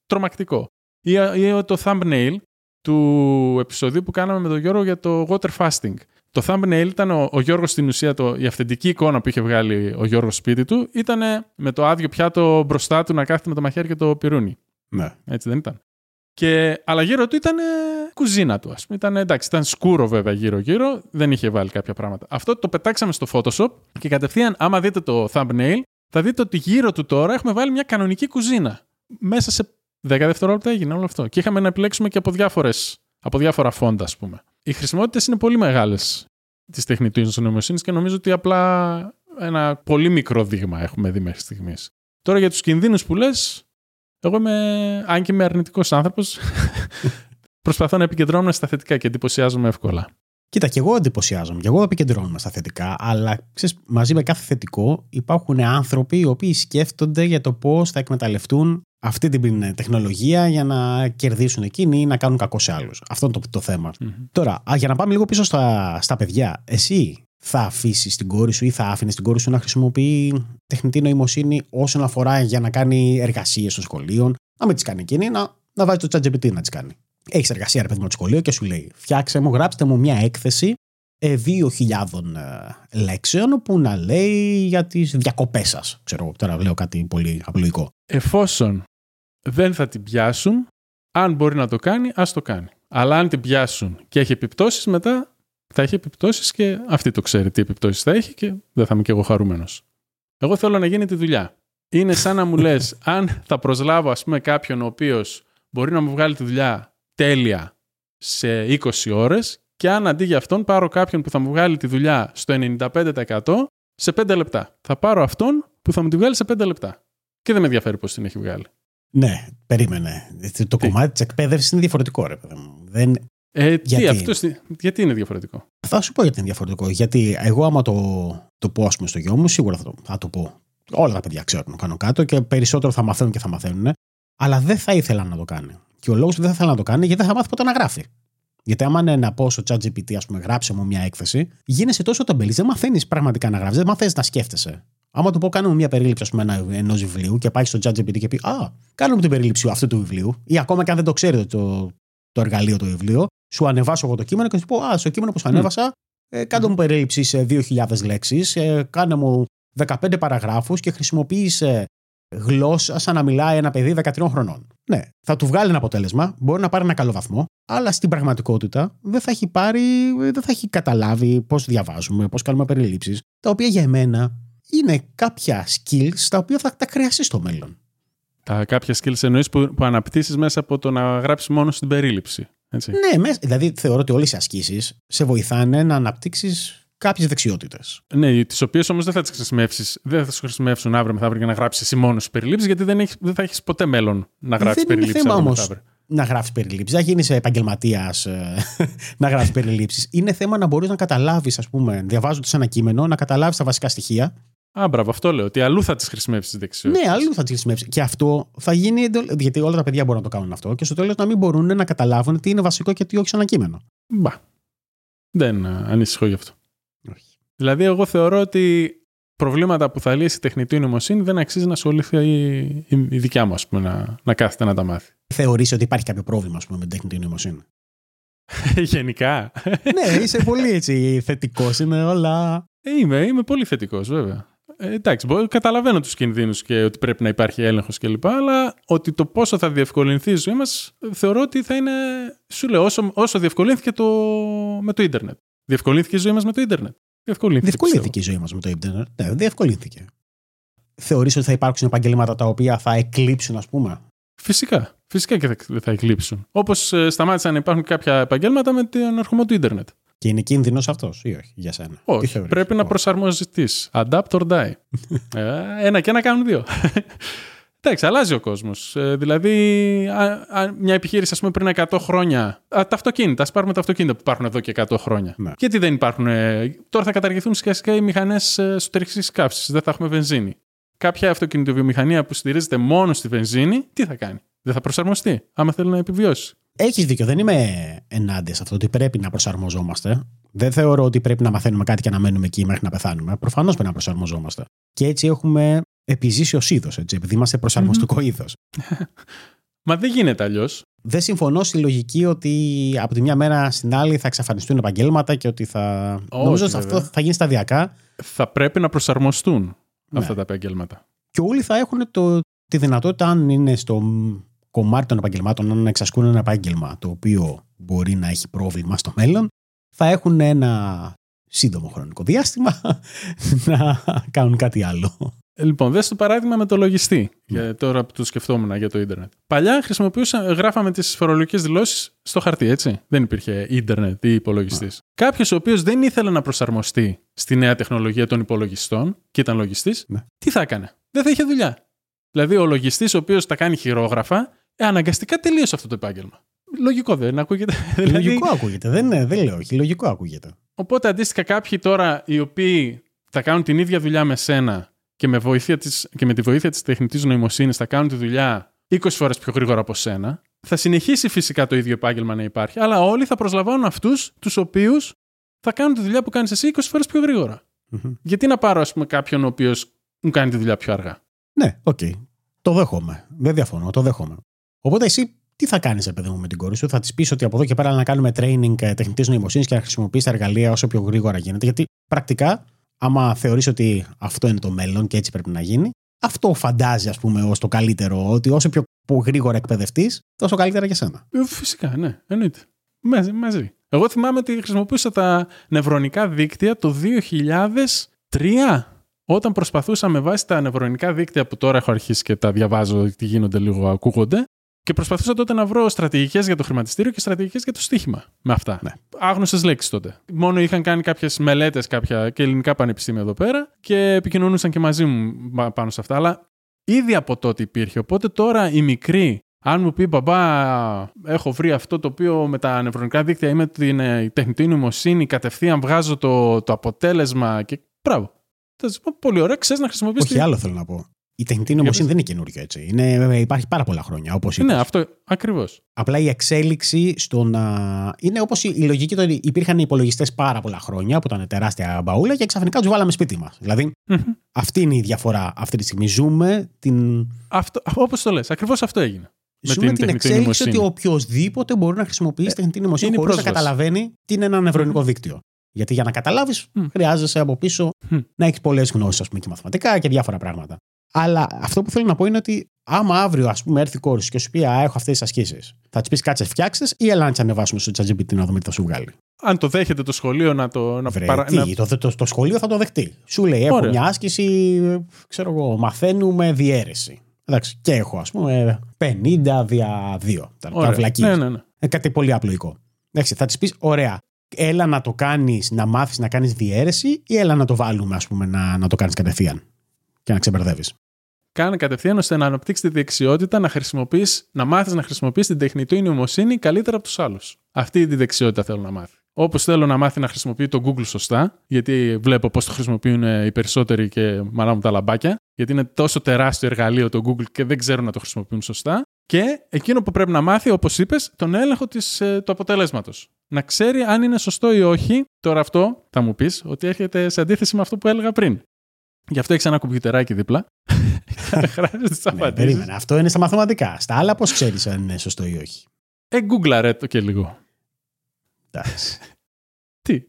τρομακτικό. Ή, ή το thumbnail του επεισοδίου που κάναμε με τον Γιώργο για το water fasting. Το thumbnail ήταν ο, ο Γιώργος στην ουσία, το, η αυθεντική εικόνα που είχε βγάλει ο Γιώργος σπίτι του, ήταν με το άδειο πιάτο μπροστά του να κάθεται με το μαχαίρι και το πυρούνι. Ναι. Έτσι δεν ήταν. Και, αλλά γύρω του ήταν ε, κουζίνα του, ας πούμε. Ήταν, εντάξει, ήταν σκούρο βέβαια γύρω-γύρω, δεν είχε βάλει κάποια πράγματα. Αυτό το πετάξαμε στο Photoshop και κατευθείαν, άμα δείτε το thumbnail, θα δείτε ότι γύρω του τώρα έχουμε βάλει μια κανονική κουζίνα. Μέσα σε 10 δευτερόλεπτα έγινε όλο αυτό. Και είχαμε να επιλέξουμε και από, διάφορες, από διάφορα φόντα, ας πούμε. Οι χρησιμότητες είναι πολύ μεγάλες της τεχνητής νοημοσύνης και νομίζω ότι απλά ένα πολύ μικρό δείγμα έχουμε δει μέχρι στιγμής. Τώρα για τους κινδύνους που λες, εγώ είμαι, αν και είμαι αρνητικός άνθρωπος, προσπαθώ να επικεντρώνομαι στα θετικά και εντυπωσιάζομαι εύκολα. Κοίτα, και εγώ εντυπωσιάζομαι. Και εγώ επικεντρώνομαι στα θετικά. Αλλά ξέρεις, μαζί με κάθε θετικό υπάρχουν άνθρωποι οι οποίοι σκέφτονται για το πώς θα εκμεταλλευτούν αυτή την τεχνολογία για να κερδίσουν εκείνοι ή να κάνουν κακό σε άλλους. Αυτό είναι το, το θεμα Τώρα, α, για να πάμε λίγο πίσω στα, στα παιδιά, εσύ θα αφήσεις την κόρη σου ή θα άφηνες την κόρη σου να χρησιμοποιεί τεχνητή νοημοσύνη όσον αφορά για να κάνει εργασίες των σχολείων, να μην τις κάνει εκείνη, να, να βάζει το ChatGPT να τις κάνει. Έχεις εργασία, ρε παιδί μου, το σχολείο και σου λέει: Φτιάξε μου, γράψτε μου μια έκθεση ε, 2.000 λέξεων που να λέει για τις διακοπές σας. Ξέρω, τώρα λέω κάτι πολύ απλοϊκό. Εφόσον δεν θα την πιάσουν, αν μπορεί να το κάνει, ας το κάνει. Αλλά αν την πιάσουν και έχει επιπτώσεις, μετά θα έχει επιπτώσεις και αυτή το ξέρει τι επιπτώσεις θα έχει και δεν θα είμαι και εγώ χαρούμενος. Εγώ θέλω να γίνει τη δουλειά. Είναι σαν να μου λες, αν θα προσλάβω ας πούμε κάποιον ο οποίος μπορεί να μου βγάλει τη δουλειά τέλεια σε 20 ώρες και αν αντί για αυτόν πάρω κάποιον που θα μου βγάλει τη δουλειά στο 95% σε πέντε λεπτά. Θα πάρω αυτόν που θα μου τη βγάλει σε πέντε λεπτά. Και δεν με ενδιαφέρει πώς την έχει βγάλει. Ναι, περίμενε. Το τι; κομμάτι της εκπαίδευσης είναι διαφορετικό, ρε παιδί μου. Δεν... Ε, γιατί; Τι, αυτό, γιατί είναι διαφορετικό; Θα σου πω γιατί είναι διαφορετικό. Γιατί εγώ, άμα το, το πω πούμε, στο γιο μου, σίγουρα θα το, θα το πω. Όλα τα παιδιά ξέρουν κάνω κάτω και περισσότερο θα μαθαίνουν και θα μαθαίνουν. Αλλά δεν θα ήθελα να το κάνει. Και ο λόγος που δεν θα ήθελα να το κάνει γιατί δεν θα μάθει ποτέ να γράφει. Γιατί άμα είναι να πω στο ChatGPT, ας πούμε, γράψε μου μια έκθεση, γίνεσαι τόσο ταμπελή, δεν μαθαίνεις πραγματικά να γράφεις, δεν μαθαίνεις να σκέφτεσαι. Άμα του πω, κάνουμε μια περίληψη ενός βιβλίου και πάει στο ChatGPT και πει Α, κάνουμε την περίληψη αυτού του βιβλίου, ή ακόμα και αν δεν το ξέρετε το, το εργαλείο το βιβλίο, σου ανεβάσω εγώ το κείμενο και σου πω Α, στο κείμενο που σου ανέβασα, ε, κάνε μου περίληψη σε 2.000 λέξεις, ε, κάνε μου 15 παραγράφους και χρησιμοποίησε γλώσσα σαν να μιλάει ένα παιδί 13 χρονών. Ναι, θα του βγάλει ένα αποτέλεσμα, μπορεί να πάρει ένα καλό βαθμό, αλλά στην πραγματικότητα δεν θα έχει πάρει, δεν θα έχει καταλάβει πώς διαβάζουμε, πώς κάνουμε περιλήψεις, τα οποία για εμένα είναι κάποια skills τα οποία θα τα χρειαστεί στο μέλλον. Τα κάποια skills εννοείς που, που αναπτύσσεις μέσα από το να γράψεις μόνο στην περίληψη. Έτσι; Ναι, δηλαδή θεωρώ ότι όλες οι ασκήσεις σε βοηθάνε να αναπτύξεις κάποιες δεξιότητες. Ναι, τις οποίες όμως δεν θα τις χρησιμεύσεις, δεν θα σου χρησιμεύσουν αύριο μεθαύριο για να γράψεις εσύ μόνος περιλήψεις, γιατί δεν, έχεις, δεν θα έχεις ποτέ μέλλον να γράψεις περιλήψεις. Δεν είναι θέμα όμω να γράφει περιλήψεις. Δεν γίνει επαγγελματίας ε, να γράφει περιλήψεις. Είναι θέμα να μπορείς να καταλάβεις, ας πούμε, διαβάζοντας ένα κείμενο, να καταλάβεις τα βασικά στοιχεία. Α, μπράβο, αυτό λέω. Ότι αλλού θα τις χρησιμεύσεις τι δεξιότητες. Ναι, αλλού θα τις χρησιμεύσεις. Και αυτό θα γίνει. Γιατί όλα τα παιδιά μπορούν να το κάνουν αυτό. Και στο τέλος να μην μπορούν να καταλάβουν τι είναι βασικό και τι όχι σε ένα κείμενο. Μπα. Δεν ανησυχώ γι' αυτό. Δηλαδή, εγώ θεωρώ ότι προβλήματα που θα λύσει η τεχνητή νοημοσύνη δεν αξίζει να ασχοληθεί η, η, η δικιά μου, ας πούμε, να, να κάθεται να τα μάθει. Θεωρείς ότι υπάρχει κάποιο πρόβλημα, ας πούμε, με την τεχνητή νοημοσύνη; Γενικά. ναι, είσαι πολύ έτσι θετικός, είναι όλα. Ε, είμαι, είμαι πολύ θετικός, βέβαια. Ε, εντάξει, μπορώ, καταλαβαίνω τους κινδύνους και ότι πρέπει να υπάρχει έλεγχος κλπ. Αλλά ότι το πόσο θα διευκολυνθεί η ζωή μας, θεωρώ ότι θα είναι. Σου λέω, όσο, όσο διευκολύνθηκε το, με το Ιντερνετ. Διευκολύνθηκε η ζωή μας με το Ιντερνετ. Διευκολύνθηκε. Διευκολύνθηκε η ζωή μας με το Ιντερνετ. Ναι, διευκολύνθηκε. Θεωρείς ότι θα υπάρξουν επαγγέλματα τα οποία θα εκλείψουν, ας πούμε; Φυσικά. Φυσικά και θα, θα εκλείψουν. Όπως ε, σταμάτησαν να υπάρχουν κάποια επαγγέλματα με τον ερχομό του Ιντερνετ. Και είναι κίνδυνος αυτός ή όχι για σένα; Όχι. Πρέπει να προσαρμοζητεί. Adapt or die. ε, ένα και ένα κάνουν δύο. Εντάξει, αλλάζει ο κόσμος. Ε, δηλαδή, α, α, μια επιχείρηση, ας πούμε, πριν 100 χρόνια. Α, τα αυτοκίνητα, ας πάρουμε τα αυτοκίνητα που υπάρχουν εδώ και 100 χρόνια. Ναι. Γιατί δεν υπάρχουν. Ε, τώρα θα καταργηθούν σιγά οι μηχανές ε, εσωτερικής καύση. Δεν θα έχουμε βενζίνη. Κάποια αυτοκινητοβιομηχανία που στηρίζεται μόνο στη βενζίνη, τι θα κάνει; Δεν θα προσαρμοστεί, άμα θέλει να επιβιώσει. Έχεις δίκιο. Δεν είμαι ενάντια σε αυτό ότι πρέπει να προσαρμοζόμαστε. Δεν θεωρώ ότι πρέπει να μαθαίνουμε κάτι και να μένουμε εκεί μέχρι να πεθάνουμε. Προφανώς πρέπει να προσαρμοζόμαστε. Και έτσι έχουμε επιζήσει ως είδος, επειδή είμαστε προσαρμοστικό mm-hmm. είδος. Μα δεν γίνεται αλλιώς. Δεν συμφωνώ στη λογική ότι από τη μια μέρα στην άλλη θα εξαφανιστούν επαγγέλματα και ότι θα. Όχι, Νομίζω ότι αυτό θα γίνει σταδιακά. Θα πρέπει να προσαρμοστούν ναι. αυτά τα επαγγέλματα. Και όλοι θα έχουν το, τη δυνατότητα, αν είναι στο κομμάτι των επαγγελμάτων, αν εξασκούν ένα επάγγελμα το οποίο μπορεί να έχει πρόβλημα στο μέλλον, θα έχουν ένα σύντομο χρονικό διάστημα να κάνουν κάτι άλλο. Ε, λοιπόν, δες το παράδειγμα με το λογιστή, ναι. για τώρα που το σκεφτόμουν για το ίντερνετ. Παλιά χρησιμοποιούσα, γράφαμε τις φορολογικές δηλώσεις στο χαρτί, έτσι. Δεν υπήρχε ίντερνετ ή υπολογιστής. Ναι. Κάποιος ο οποίος δεν ήθελε να προσαρμοστεί στη νέα τεχνολογία των υπολογιστών και ήταν λογιστής, ναι. τι θα έκανε; Δεν θα είχε δουλειά. Δηλαδή, ο λογιστής ο οποίος τα κάνει χειρόγραφα, ε, αναγκαστικά τελείωσε αυτό το επάγγελμα. Λογικό δεν ακούγεται. Δηλαδή- λογικό ακούγεται. Δεν, δεν λέω όχι. Λογικό ακούγεται. Οπότε αντίστοιχα κάποιοι τώρα οι οποίοι θα κάνουν την ίδια δουλειά με σένα και με, βοήθεια της, και με τη βοήθεια της τεχνητής νοημοσύνης θα κάνουν τη δουλειά 20 φορές πιο γρήγορα από σένα, θα συνεχίσει φυσικά το ίδιο επάγγελμα να υπάρχει, αλλά όλοι θα προσλαμβάνουν αυτούς τους οποίους θα κάνουν τη δουλειά που κάνεις εσύ 20 φορές πιο γρήγορα. Mm-hmm. Γιατί να πάρω, ας πούμε, κάποιον ο οποίος μου κάνει τη δουλειά πιο αργά; Ναι, οκ. Okay. Το δέχομαι. Δεν διαφωνώ, το δέχομαι. Οπότε εσύ τι θα κάνεις, παιδί μου, με την κόρη σου, θα της πεις ότι από εδώ και πέρα να κάνουμε training ε, τεχνητής νοημοσύνης και να χρησιμοποιήσει τα εργαλεία όσο πιο γρήγορα γίνεται; Γιατί πρακτικά άμα θεωρείς ότι αυτό είναι το μέλλον και έτσι πρέπει να γίνει, αυτό φαντάζει, ας πούμε, ως το καλύτερο, ότι όσο πιο γρήγορα εκπαιδευτείς, τόσο καλύτερα για σένα. Ε, φυσικά, ναι, εννοείται. Μαζί. μαζί. Εγώ θυμάμαι ότι χρησιμοποιούσα τα νευρονικά δίκτυα το 2003. Όταν προσπαθούσα με βάση τα νευρονικά δίκτυα που τώρα έχω αρχίσει και τα διαβάζω, τι γίνονται λίγο, ακούγονται, Και προσπαθούσα τότε να βρω στρατηγικές για το χρηματιστήριο και στρατηγικές για το στοίχημα με αυτά. Ναι. Άγνωστες λέξεις τότε. Μόνο είχαν κάνει κάποιες μελέτες κάποια και ελληνικά πανεπιστήμια εδώ πέρα και επικοινωνούσαν και μαζί μου πάνω σε αυτά. Αλλά ήδη από τότε υπήρχε. Οπότε τώρα οι μικροί, αν μου πει μπαμπά, έχω βρει αυτό το οποίο με τα νευρονικά δίκτυα ή με την ε, τεχνητή νοημοσύνη κατευθείαν βγάζω το, το αποτέλεσμα. Και... Μπράβο. Θα σα πω πολύ ωραία, ξέρεις να χρησιμοποιήσεις. Όχι, άλλο θέλω να πω. Η τεχνητή νοημοσύνη δεν είναι καινούργια έτσι. Είναι, υπάρχει πάρα πολλά χρόνια. Όπως ναι, αυτό ακριβώς. Απλά η εξέλιξη στο να. Είναι όπως η, η λογική ότι υπήρχαν υπολογιστές πάρα πολλά χρόνια που ήταν τεράστια μπαούλα και ξαφνικά τους βάλαμε σπίτι μας. Δηλαδή, αυτή είναι η διαφορά αυτή τη στιγμή. Ζούμε την. Όπως το λες, ακριβώς αυτό έγινε. Ζούμε την, την εξέλιξη ότι οποιοδήποτε μπορεί να χρησιμοποιήσει ε, τεχνητή νοημοσύνη χωρίς να καταλαβαίνει τι είναι ένα νευρονικό δίκτυο. Γιατί για να καταλάβεις, mm. χρειάζεσαι από πίσω mm. να έχεις πολλές γνώσεις, ας πούμε, και μαθηματικά και διάφορα πράγματα. Αλλά αυτό που θέλω να πω είναι ότι άμα αύριο ας πούμε, έρθει η κόρη και σου πει Α, έχω αυτές τις ασκήσεις, θα της πεις κάτσε φτιάξτε ή έλα να τις ανεβάσουμε στο ChatGPT να δούμε τι θα σου βγάλει. Αν το δέχεται το σχολείο να το. Να Βρε, παρα... τι, το, το, το, σχολείο θα το δεχτεί. Σου λέει: Έχω μια άσκηση, ξέρω εγώ, μαθαίνουμε διαίρεση. Εντάξει, και έχω ας πούμε 50 δια 2. Τα ναι, ναι, ναι. Ε, κάτι πολύ απλοϊκό. Εντάξει, θα της πεις: Ωραία, έλα να το κάνεις, να μάθεις να κάνεις διαίρεση ή έλα να το βάλουμε, ας πούμε, να, να το κάνεις κατευθείαν και να ξεμπερδεύεις κάνε κατευθείαν ώστε να αναπτύξεις τη δεξιότητα να χρησιμοποιείς, να μάθεις να χρησιμοποιείς την τεχνητή νοημοσύνη καλύτερα από τους άλλους. Αυτή τη δεξιότητα θέλω να μάθει. Όπως θέλω να μάθει να χρησιμοποιεί το Google σωστά, γιατί βλέπω πώς το χρησιμοποιούν οι περισσότεροι και μαλά μου τα λαμπάκια, γιατί είναι τόσο τεράστιο εργαλείο το Google και δεν ξέρουν να το χρησιμοποιούν σωστά. Και εκείνο που πρέπει να μάθει, όπως είπες, τον έλεγχο της, ε, του αποτελέσματος. Να ξέρει αν είναι σωστό ή όχι. Τώρα αυτό θα μου πεις ότι έρχεται σε αντίθεση με αυτό που έλεγα πριν. Γι' αυτό έχεις ένα κομπιουτεράκι δίπλα. ναι, περίμενε. Αυτό είναι στα μαθηματικά. Στα άλλα, πώς ξέρεις αν είναι σωστό ή όχι; Ε, Google ρε το και λίγο. Εντάξει. Τι;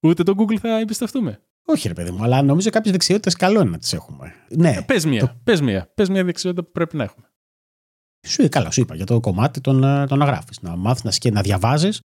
Ούτε το Google θα εμπιστευτούμε; Όχι, ρε παιδί μου, αλλά νομίζω κάποιες δεξιότητες καλό είναι να τις έχουμε. Ναι. Ε, πες μία. Το... Πες μία. Πες μία δεξιότητα που πρέπει να έχουμε. Σου, καλά, σου είπα για το κομμάτι των, ε, των να γράφεις. Να μάθεις να, να διαβάζεις,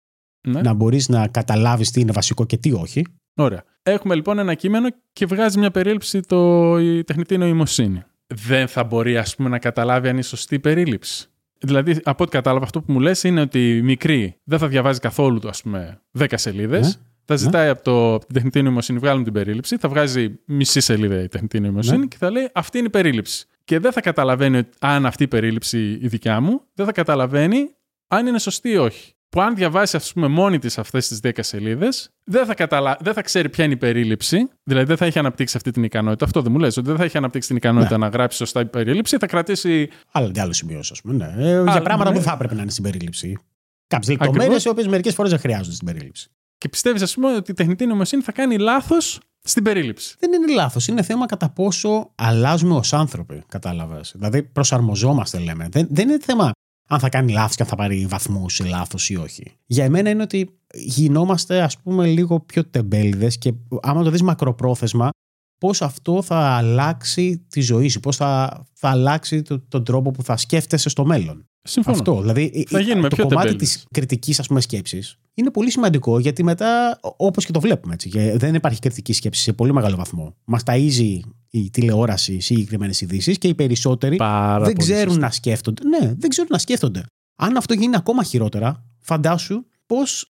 ναι. να μπορείς να καταλάβεις τι είναι βασικό και τι όχι. Ωραία. Έχουμε λοιπόν ένα κείμενο και βγάζει μια περίληψη το, η τεχνητή νοημοσύνη. Δεν θα μπορεί ας πούμε να καταλάβει αν είναι σωστή η περίληψη. Δηλαδή, από ό,τι κατάλαβα, αυτό που μου λες είναι ότι η μικρή δεν θα διαβάζει καθόλου, ας πούμε, 10 σελίδες. Ναι. Θα ζητάει ναι. από, το, την τεχνητή νοημοσύνη, βγάλουμε την περίληψη, θα βγάζει μισή σελίδα η τεχνητή νοημοσύνη ναι. και θα λέει αυτή είναι η περίληψη. Και δεν θα καταλαβαίνει αν αυτή η περίληψη η δικιά μου, δεν θα καταλαβαίνει αν είναι σωστή ή όχι που αν διαβάσει ας πούμε, μόνη της αυτές τις 10 σελίδες, δεν, θα καταλα... δεν θα ξέρει ποια είναι η περίληψη, δηλαδή δεν θα έχει αναπτύξει αυτή την ικανότητα. Αυτό δεν μου λες, ότι δεν θα έχει αναπτύξει την ικανότητα ναι. να γράψει σωστά η περίληψη, θα κρατήσει. Άλλα τι άλλο σημειώσει, ας πούμε. Ναι. Ε, για πράγματα ναι. που θα έπρεπε να είναι στην περίληψη. Κάποιες λεπτομέρειες, οι οποίες μερικές φορές δεν χρειάζονται στην περίληψη. Και πιστεύεις, ας πούμε, ότι η τεχνητή νοημοσύνη θα κάνει λάθος στην περίληψη. Δεν είναι λάθος. Είναι θέμα κατά πόσο αλλάζουμε ως άνθρωποι. Κατάλαβες. Δηλαδή, προσαρμοζόμαστε, λέμε. Δεν, δεν είναι θέμα αν θα κάνει λάθος και αν θα πάρει βαθμούς σε λάθος ή όχι. Για εμένα είναι ότι γινόμαστε, ας πούμε, λίγο πιο τεμπέληδες και άμα το δεις μακροπρόθεσμα, πώς αυτό θα αλλάξει τη ζωή σου, πώς θα, θα αλλάξει το, τον τρόπο που θα σκέφτεσαι στο μέλλον. Συμφωνώ. Αυτό. Δηλαδή, θα γίνουμε το πιο κομμάτι της κριτικής σκέψης είναι πολύ σημαντικό γιατί μετά, όπως και το βλέπουμε έτσι, δεν υπάρχει κριτική σκέψη σε πολύ μεγάλο βαθμό. Μας ταΐζει η τηλεόραση συγκεκριμένες ειδήσεις και οι περισσότεροι Πάρα δεν ξέρουν να σκέφτονται. Ναι, δεν ξέρουν να σκέφτονται. Αν αυτό γίνει ακόμα χειρότερα, φαντάσου πώς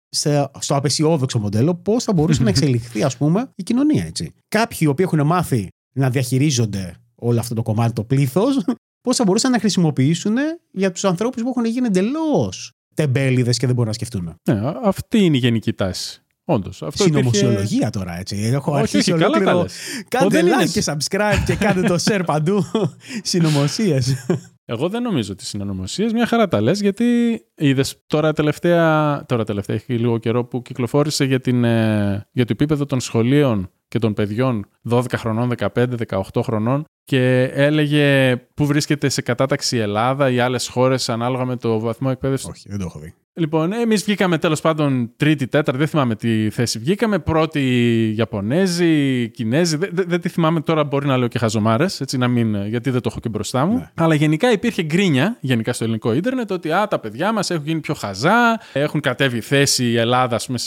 στο απεσιόδοξο μοντέλο, πώς θα μπορούσε να εξελιχθεί, ας πούμε, η κοινωνία έτσι. Κάποιοι οι οποίοι έχουν μάθει να διαχειρίζονται όλο αυτό το κομμάτι, το πλήθος, πώς θα μπορούσαν να χρησιμοποιήσουν για τους ανθρώπους που έχουν γίνει εντελώς τεμπέληδες και δεν μπορούν να σκεφτούν. Ναι, αυτή είναι η γενική τάση. Όντως. Συνωμοσιολογία υπήρχε... τώρα, έτσι. Έχω όχι, αρχίσει όχι, ολόκληρο. Κάντε like και subscribe και κάντε το share παντού. Συνωμοσίες. Εγώ δεν νομίζω ότι συνωμοσίες. Μια χαρά τα λες, γιατί είδες τώρα τελευταία. Τώρα τελευταία έχει λίγο καιρό που κυκλοφόρησε για, την, ε, για το επίπεδο των σχολείων και των παιδιών 12 χρονών, 15, 18 χρονών και έλεγε πού βρίσκεται σε κατάταξη η Ελλάδα ή άλλες χώρες ανάλογα με το βαθμό εκπαίδευσης; Όχι, δεν το έχω δει. Λοιπόν, εμείς βγήκαμε τέλος πάντων τρίτη, τέταρτη, δεν θυμάμαι τι θέση βγήκαμε. Πρώτη Ιαπωνέζοι, Κινέζοι, δεν, δεν, τη θυμάμαι τώρα, μπορεί να λέω και χαζομάρες, έτσι να μην, γιατί δεν το έχω και μπροστά μου. Ναι. Αλλά γενικά υπήρχε γκρίνια, γενικά στο ελληνικό ίντερνετ, ότι α, τα παιδιά μας έχουν γίνει πιο χαζά, έχουν κατέβει θέση η Ελλάδα, ας πούμε,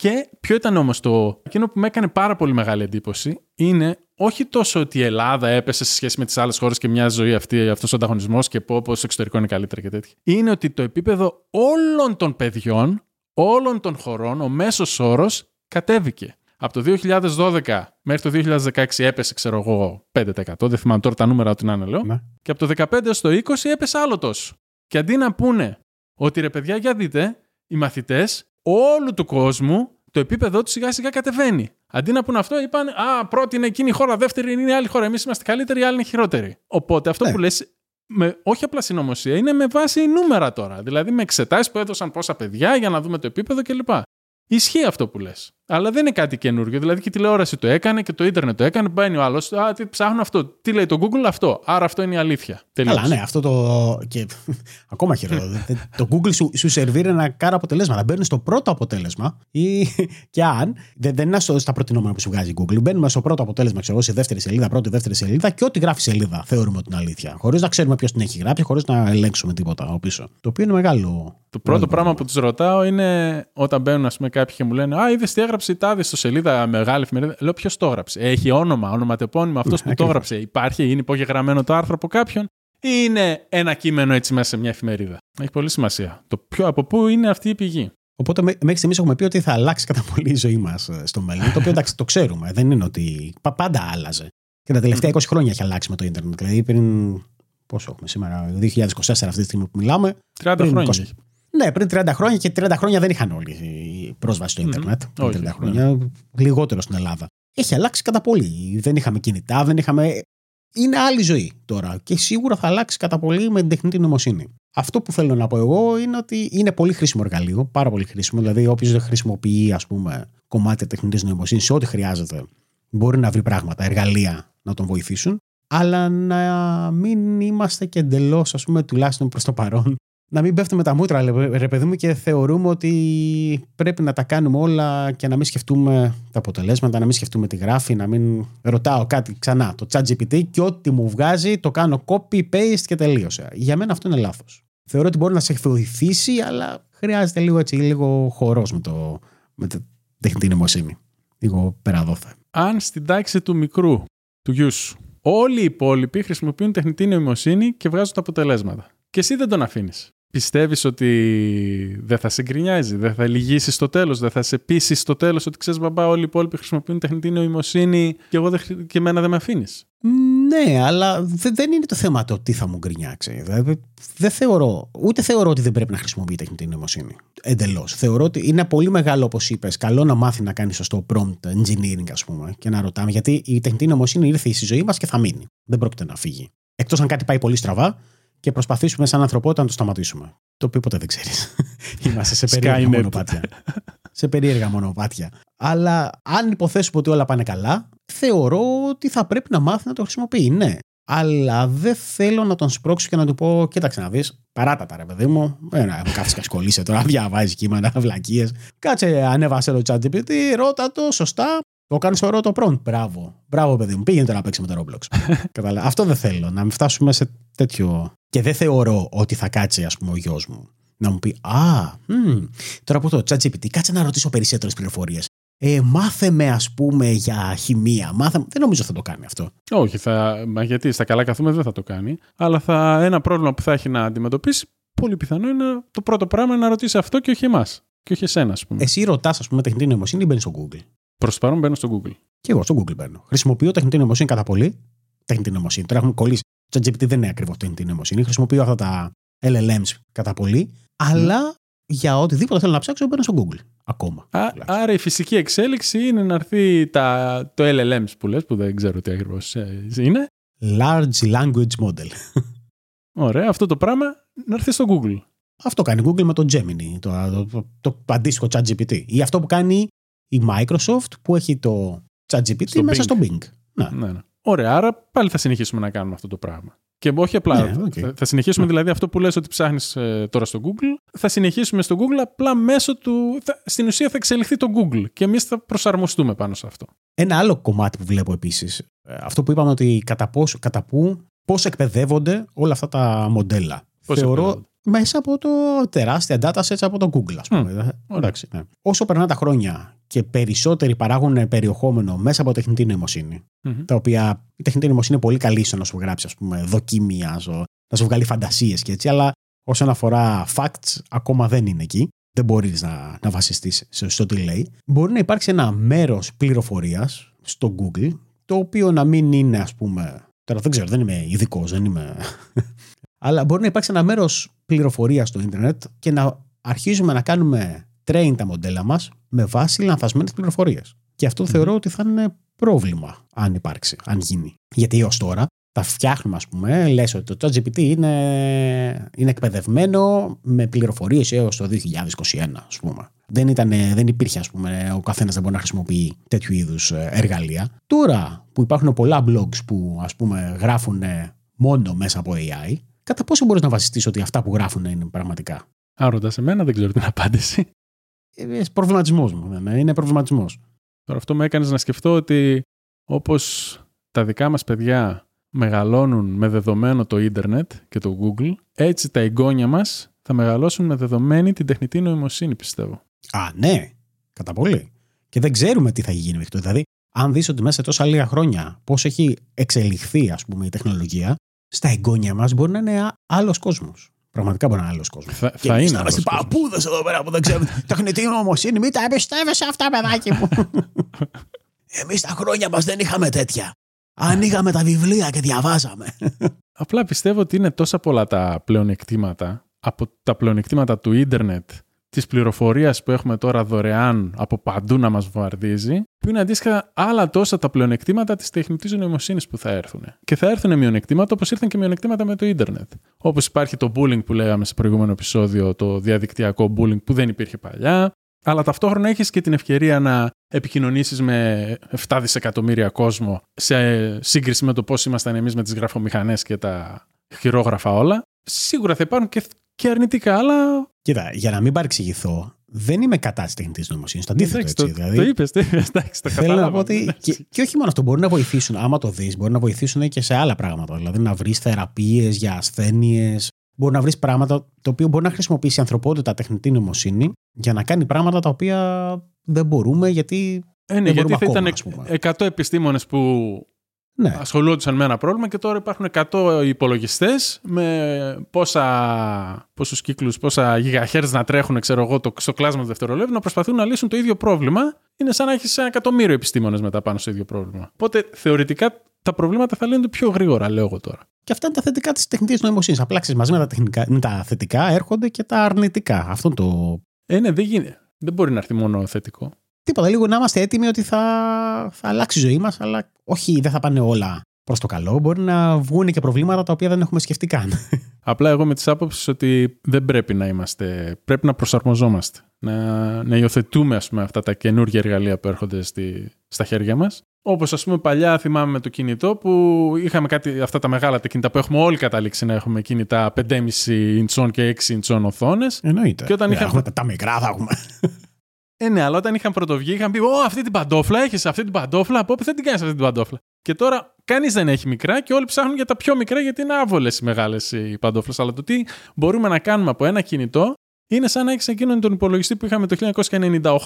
Και ποιο ήταν όμως το. Εκείνο που με έκανε πάρα πολύ μεγάλη εντύπωση είναι όχι τόσο ότι η Ελλάδα έπεσε σε σχέση με τις άλλες χώρες και μια ζωή αυτή, αυτός ο ανταγωνισμός και πω πως στο εξωτερικό είναι καλύτερα και τέτοια. Είναι ότι το επίπεδο όλων των παιδιών, όλων των χωρών, ο μέσος όρος κατέβηκε. Από το 2012 μέχρι το 2016 έπεσε, ξέρω εγώ, 5%. Δεν θυμάμαι τώρα τα νούμερα ότι να είναι, λέω. Ναι. Και από το 15 στο 20 έπεσε άλλο τόσο. Και αντί να πούνε ότι ρε παιδιά, για δείτε, οι μαθητές όλου του κόσμου το επίπεδό του σιγά σιγά κατεβαίνει. Αντί να πούνε αυτό, είπαν Α, πρώτη είναι εκείνη η χώρα, δεύτερη είναι η άλλη χώρα. Εμείς είμαστε καλύτεροι, οι άλλοι είναι χειρότεροι. Οπότε αυτό Ναι. που λες, με, όχι απλά συνωμοσία, είναι με βάση νούμερα τώρα. Δηλαδή με εξετάσεις που έδωσαν πόσα παιδιά για να δούμε το επίπεδο κλπ. Ισχύει αυτό που λες. Αλλά δεν είναι κάτι καινούργιο. Δηλαδή και η τηλεόραση το έκανε και το ίντερνετ το έκανε. Μπαίνει ο άλλος. Α, τι ψάχνω αυτό. Τι λέει το Google αυτό. Άρα αυτό είναι η αλήθεια. Τελείως. Καλά, ναι, αυτό το. και ακόμα χειρότερο. το Google σου, σου σερβίρει ένα κάρο αποτελέσματα. Μπαίνουν στο πρώτο αποτέλεσμα ή και αν. Δεν, δεν είναι στο- στα προτινόμενα που σου βγάζει η Google. Μπαίνουμε στο πρώτο αποτέλεσμα, ξέρω εγώ, σε δεύτερη σελίδα, πρώτη, δεύτερη σελίδα και ό,τι γράφει σελίδα θεωρούμε ότι είναι αλήθεια. Χωρίς να ξέρουμε ποιος την έχει γράψει, χωρίς να ελέγξουμε τίποτα από πίσω. Το οποίο είναι μεγάλο. Το πρώτο πράγμα που τους ρωτάω είναι όταν μπαίνουν ας πούμε, κάποιοι και μου λένε Α, είδες τι έγραψε η τάδε στο σελίδα μεγάλη εφημερίδα. Λέω ποιος το έγραψε; Έχει όνομα, ονοματεπώνυμο αυτός που το ακριβώς. έγραψε. Υπάρχει, είναι υπογεγραμμένο το άρθρο από κάποιον ή είναι ένα κείμενο έτσι μέσα σε μια εφημερίδα. Έχει πολύ σημασία. Το πιο από πού είναι αυτή η πηγή. Οπότε μέ- μέχρι στιγμής έχουμε πει ότι θα αλλάξει κατά πολύ η ζωή μας στο μέλλον. το οποίο εντάξει το ξέρουμε. Δεν είναι ότι. πα- πάντα άλλαζε. Και τα τελευταία 20 χρόνια έχει αλλάξει με το Ιντερνετ. Δηλαδή πριν. Πόσο έχουμε σήμερα, 2024 αυτή τη στιγμή που μιλάμε. 30 Πριν χρόνια. 20. Έχει. Ναι, πριν 30 χρόνια και 30 χρόνια δεν είχαν όλοι η πρόσβαση στο Ιντερνετ. Πριν Όχι, 30 ναι. χρόνια. Λιγότερο στην Ελλάδα. Έχει αλλάξει κατά πολύ. Δεν είχαμε κινητά, δεν είχαμε. Είναι άλλη ζωή τώρα και σίγουρα θα αλλάξει κατά πολύ με την τεχνητή νοημοσύνη. Αυτό που θέλω να πω εγώ είναι ότι είναι πολύ χρήσιμο εργαλείο, πάρα πολύ χρήσιμο. Δηλαδή, όποιος δεν χρησιμοποιεί, ας πούμε, κομμάτια τεχνητής νοημοσύνης σε ό,τι χρειάζεται, μπορεί να βρει πράγματα, εργαλεία να τον βοηθήσουν. Αλλά να μην είμαστε και εντελώς, ας πούμε, τουλάχιστον προς το παρόν, να μην πέφτουμε τα μούτρα, ρε ρε παιδί μου, και θεωρούμε ότι πρέπει να τα κάνουμε όλα και να μην σκεφτούμε τα αποτελέσματα, να μην σκεφτούμε τι γράφει, να μην ρωτάω κάτι ξανά. Το ChatGPT και ό,τι μου βγάζει το κάνω copy-paste και τελείωσε. Για μένα αυτό είναι λάθος. Θεωρώ ότι μπορεί να σε βοηθήσει, αλλά χρειάζεται λίγο έτσι, λίγο χορός με, το, με την τεχνητή νοημοσύνη. Λίγο περαδόθε. Αν στην τάξη του μικρού, του γιου σου, όλοι οι υπόλοιποι χρησιμοποιούν τεχνητή νοημοσύνη και βγάζουν τα αποτελέσματα. Και εσύ δεν τον αφήνεις. Πιστεύεις ότι δεν θα σε γκρινιάζει, δεν θα λυγίσει στο τέλος, δεν θα σε πείσει στο τέλος ότι ξέρεις, μπαμπά, όλοι οι υπόλοιποι χρησιμοποιούν τεχνητή νοημοσύνη και, εγώ δεν, χρη- και εμένα δεν με αφήνεις. Ναι, αλλά δε- δεν είναι το θέμα το τι θα μου γκρινιάξει. Δηλαδή, δεν θεωρώ, ούτε θεωρώ ότι δεν πρέπει να χρησιμοποιεί τεχνητή νοημοσύνη. Εντελώς. Θεωρώ ότι είναι πολύ μεγάλο, όπως είπες, καλό να μάθει να κάνει σωστό prompt engineering, ας πούμε, και να ρωτάμε. Γιατί η τεχνητή νοημοσύνη ήρθε στη ζωή μας και θα μείνει. Δεν πρόκειται να φύγει. Εκτός αν κάτι πάει πολύ στραβά και προσπαθήσουμε σαν ανθρωπότητα να το σταματήσουμε. Το οποίο ποτέ δεν ξέρεις. Είμαστε σε περίεργα Skynet. μονοπάτια. σε περίεργα μονοπάτια. Αλλά αν υποθέσουμε ότι όλα πάνε καλά, θεωρώ ότι θα πρέπει να μάθει να το χρησιμοποιεί. Ναι. Αλλά δεν θέλω να τον σπρώξω και να του πω: Κοίταξε να δεις, παράτα τα ρε παιδί μου. Δεν να κάθεσαι και ασχολείσαι τώρα, διαβάζεις κείμενα, βλακίες. Κάτσε, ανέβασε το chat GPT, ρώτα το σωστά. Το κάνει ωραίο το prompt. Μπράβο. Μπράβο, παιδί μου. Πήγαινε τώρα να παίξει με το Roblox. Κατάλαβα. Αυτό δεν θέλω. Να μην φτάσουμε σε τέτοιο. Και δεν θεωρώ ότι θα κάτσει, ας πούμε, ο γιος μου να μου πει Α, μ, τώρα από το ChatGPT, κάτσε να ρωτήσω περισσότερες πληροφορίες. Ε, μάθε με, ας πούμε, για χημεία. Μάθε... με». Δεν νομίζω θα το κάνει αυτό. Όχι, θα, μα γιατί στα καλά καθούμε δεν θα το κάνει. Αλλά θα, ένα πρόβλημα που θα έχει να αντιμετωπίσει, πολύ πιθανό είναι το πρώτο πράγμα είναι να ρωτήσει αυτό και όχι εμάς. Και όχι εσένα, ας πούμε. Εσύ ρωτάς, ας πούμε, τεχνητή νοημοσύνη ή μπαίνεις στο Google; Προς το παρόν μπαίνω στο Google. Και εγώ στο Google μπαίνω. Χρησιμοποιώ τεχνητή νοημοσύνη κατά πολύ. Τεχνητή νοημοσύνη. Τώρα έχουμε κολλήσει. Το ChatGPT δεν είναι ακριβώς τεχνητή νοημοσύνη. Χρησιμοποιώ αυτά τα LLMs κατά πολύ. Αλλά για οτιδήποτε θέλω να ψάξω μπαίνω στο Google. Ακόμα. Α, τουλάχιστον. άρα η φυσική εξέλιξη είναι να έρθει τα, το LLMs που λες, που δεν ξέρω τι ακριβώς ε, είναι. Large Language Model. Ωραία, αυτό το πράγμα να έρθει στο Google. Αυτό κάνει η Google με το Gemini, το, το, το, το αντίστοιχο ChatGPT. Ή αυτό που κάνει η Microsoft που έχει το ChatGPT Στο μέσα Bing. στο Bing. Ναι. Ναι, ναι. Ωραία, άρα πάλι θα συνεχίσουμε να κάνουμε αυτό το πράγμα. Και όχι απλά. Ναι, οκ. θα, θα συνεχίσουμε Ναι. δηλαδή αυτό που λες ότι ψάχνεις ε, τώρα στο Google. Θα συνεχίσουμε στο Google απλά μέσω του. Θα, στην ουσία θα εξελιχθεί το Google και εμείς θα προσαρμοστούμε πάνω σε αυτό. Ένα άλλο κομμάτι που βλέπω επίσης, αυτό που είπαμε ότι κατά, πόσο, κατά πού, πώς εκπαιδεύονται όλα αυτά τα μοντέλα. Πώς Θεωρώ εκπαιδεύονται. Μέσα από το τεράστια data sets από το Google, ας πούμε. Mm. Εντάξει, ναι. Όσο περνά τα χρόνια και περισσότεροι παράγουν περιεχόμενο μέσα από τεχνητή νοημοσύνη, mm-hmm. τα οποία η τεχνητή νοημοσύνη είναι πολύ καλή στο να σου γράψει, ας πούμε, δοκίμια, να σου βγάλει φαντασίες και έτσι, αλλά όσον αφορά facts, ακόμα δεν είναι εκεί. Δεν μπορείς να, να βασιστείς στο τι λέει. Μπορεί να υπάρξει ένα μέρος πληροφορίας στο Google, το οποίο να μην είναι, ας πούμε. Τώρα δεν ξέρω, δεν είμαι ειδικός, δεν είμαι. Αλλά μπορεί να υπάρξει ένα μέρος πληροφορίας στο Ιντερνετ και να αρχίζουμε να κάνουμε train τα μοντέλα μας με βάση λανθασμένες πληροφορίες. Και αυτό θεωρώ ότι θα είναι πρόβλημα αν υπάρξει, αν γίνει. Γιατί έως τώρα τα φτιάχνουμε, ας πούμε, λες ότι το ChatGPT είναι, είναι εκπαιδευμένο με πληροφορίες έως το 2021, ας πούμε. Δεν, ήταν, δεν υπήρχε, ας πούμε, ο καθένας δεν μπορεί να χρησιμοποιεί τέτοιου είδους ε, εργαλεία. Τώρα που υπάρχουν πολλά blogs που ας πούμε γράφουν μόνο μέσα από AI, κατά πόσο μπορείς να βασιστείς ότι αυτά που γράφουν είναι πραγματικά; Άρωτα σε μένα, δεν ξέρω την απάντηση. Ε, προβληματισμός μου. Είναι προβληματισμός. Τώρα αυτό με έκανες να σκεφτώ ότι όπως τα δικά μας παιδιά μεγαλώνουν με δεδομένο το ίντερνετ και το Google, έτσι τα εγγόνια μας θα μεγαλώσουν με δεδομένη την τεχνητή νοημοσύνη, πιστεύω. Α, ναι, κατά πολύ. Και δεν ξέρουμε τι θα γίνει μέχρι τότε. Δηλαδή, αν δεις ότι μέσα σε τόσα λίγα χρόνια πώς έχει εξελιχθεί ας πούμε, η τεχνολογία, στα εγγόνια μας μπορεί να είναι άλλος κόσμος. Πραγματικά μπορεί να είναι άλλος κόσμος. Θα, και θα είναι. Να είμαστε παππούδες εδώ πέρα που δεν ξέρουμε. Τεχνητή νοημοσύνη, μην τα εμπιστεύεσαι αυτά, παιδάκι μου. Εμείς τα χρόνια μας δεν είχαμε τέτοια. Ανοίγαμε τα βιβλία και διαβάζαμε. Απλά πιστεύω ότι είναι τόσα πολλά τα πλεονεκτήματα από τα πλεονεκτήματα του ίντερνετ, της πληροφορίας που έχουμε τώρα δωρεάν από παντού να μας βομβαρδίζει, που είναι αντίστοιχα άλλα τόσα τα πλεονεκτήματα της τεχνητής νοημοσύνης που θα έρθουν. Και θα έρθουν μειονεκτήματα όπως ήρθαν και μειονεκτήματα με το ίντερνετ. Όπως υπάρχει το bullying που λέγαμε σε προηγούμενο επεισόδιο, το διαδικτυακό bullying που δεν υπήρχε παλιά, αλλά ταυτόχρονα έχεις και την ευκαιρία να επικοινωνήσεις με 7 δισεκατομμύρια κόσμο σε σύγκριση με το πώς ήμασταν εμείς με τις γραφομηχανές και τα χειρόγραφα όλα. Σίγουρα θα υπάρχουν και, και αρνητικά, αλλά... Κοίτα, για να μην παρεξηγηθώ, δεν είμαι κατά της τεχνητής νοημοσύνης. Το αντίθετο έτσι. Το, δηλαδή, το είπες, το είπες. Θέλω να πω ότι. Και, και, όχι μόνο αυτό, μπορεί να βοηθήσουν. Άμα το δεις, μπορεί να βοηθήσουν και σε άλλα πράγματα. Δηλαδή να βρεις θεραπείες για ασθένειες, μπορεί να βρεις πράγματα το οποίο μπορεί να χρησιμοποιήσει η ανθρωπότητα τεχνητή νοημοσύνη για να κάνει πράγματα τα οποία δεν μπορούμε γιατί. Ε, ναι, γιατί θα ήταν 100 επιστήμονες που ναι. ασχολούνταν με ένα πρόβλημα και τώρα υπάρχουν 100 υπολογιστές με πόσα, πόσους κύκλους, πόσα γιγαχέρτ να τρέχουν ξέρω εγώ, το, στο κλάσμα του δευτερολέπτου να προσπαθούν να λύσουν το ίδιο πρόβλημα. Είναι σαν να έχεις ένα εκατομμύριο επιστήμονες μετά πάνω στο ίδιο πρόβλημα. Οπότε θεωρητικά τα προβλήματα θα λύνονται πιο γρήγορα, λέω εγώ τώρα. Και αυτά είναι τα θετικά της τεχνητής νοημοσύνης. Απλά ξέρεις, μαζί με τα, τεχνικά, με τα θετικά έρχονται και τα αρνητικά. Αυτό το. Ε, ναι, δεν γίνεται. Δεν μπορεί να έρθει μόνο θετικό. Τίποτα. Λίγο να είμαστε έτοιμοι ότι θα, θα αλλάξει η ζωή μας, αλλά όχι, δεν θα πάνε όλα προς το καλό. Μπορεί να βγουν και προβλήματα τα οποία δεν έχουμε σκεφτεί καν. Απλά εγώ με τις άποψεις ότι δεν πρέπει να είμαστε. Πρέπει να προσαρμοζόμαστε. Να, να υιοθετούμε ας πούμε, αυτά τα καινούργια εργαλεία που έρχονται στη, στα χέρια μας Όπως ας πούμε παλιά θυμάμαι με το κινητό που είχαμε κάτι, αυτά τα μεγάλα τα κινητά που έχουμε όλοι καταλήξει να έχουμε κινητά 5,5 ιντσών και 6 ιντσών οθόνες. Εννοείται. Και όταν ε, είχαμε... Τα μικρά θα έχουμε. Ε, ναι, αλλά όταν είχαν πρωτοβγεί είχαν πει: Ω, αυτή την παντόφλα, έχεις αυτή την παντόφλα. Από όπου δεν την κάνεις αυτή την παντόφλα. Και τώρα κανείς δεν έχει μικρά και όλοι ψάχνουν για τα πιο μικρά γιατί είναι άβολες οι μεγάλες οι παντόφλες. Αλλά το τι μπορούμε να κάνουμε από ένα κινητό είναι σαν να έχεις εκείνον τον υπολογιστή που είχαμε το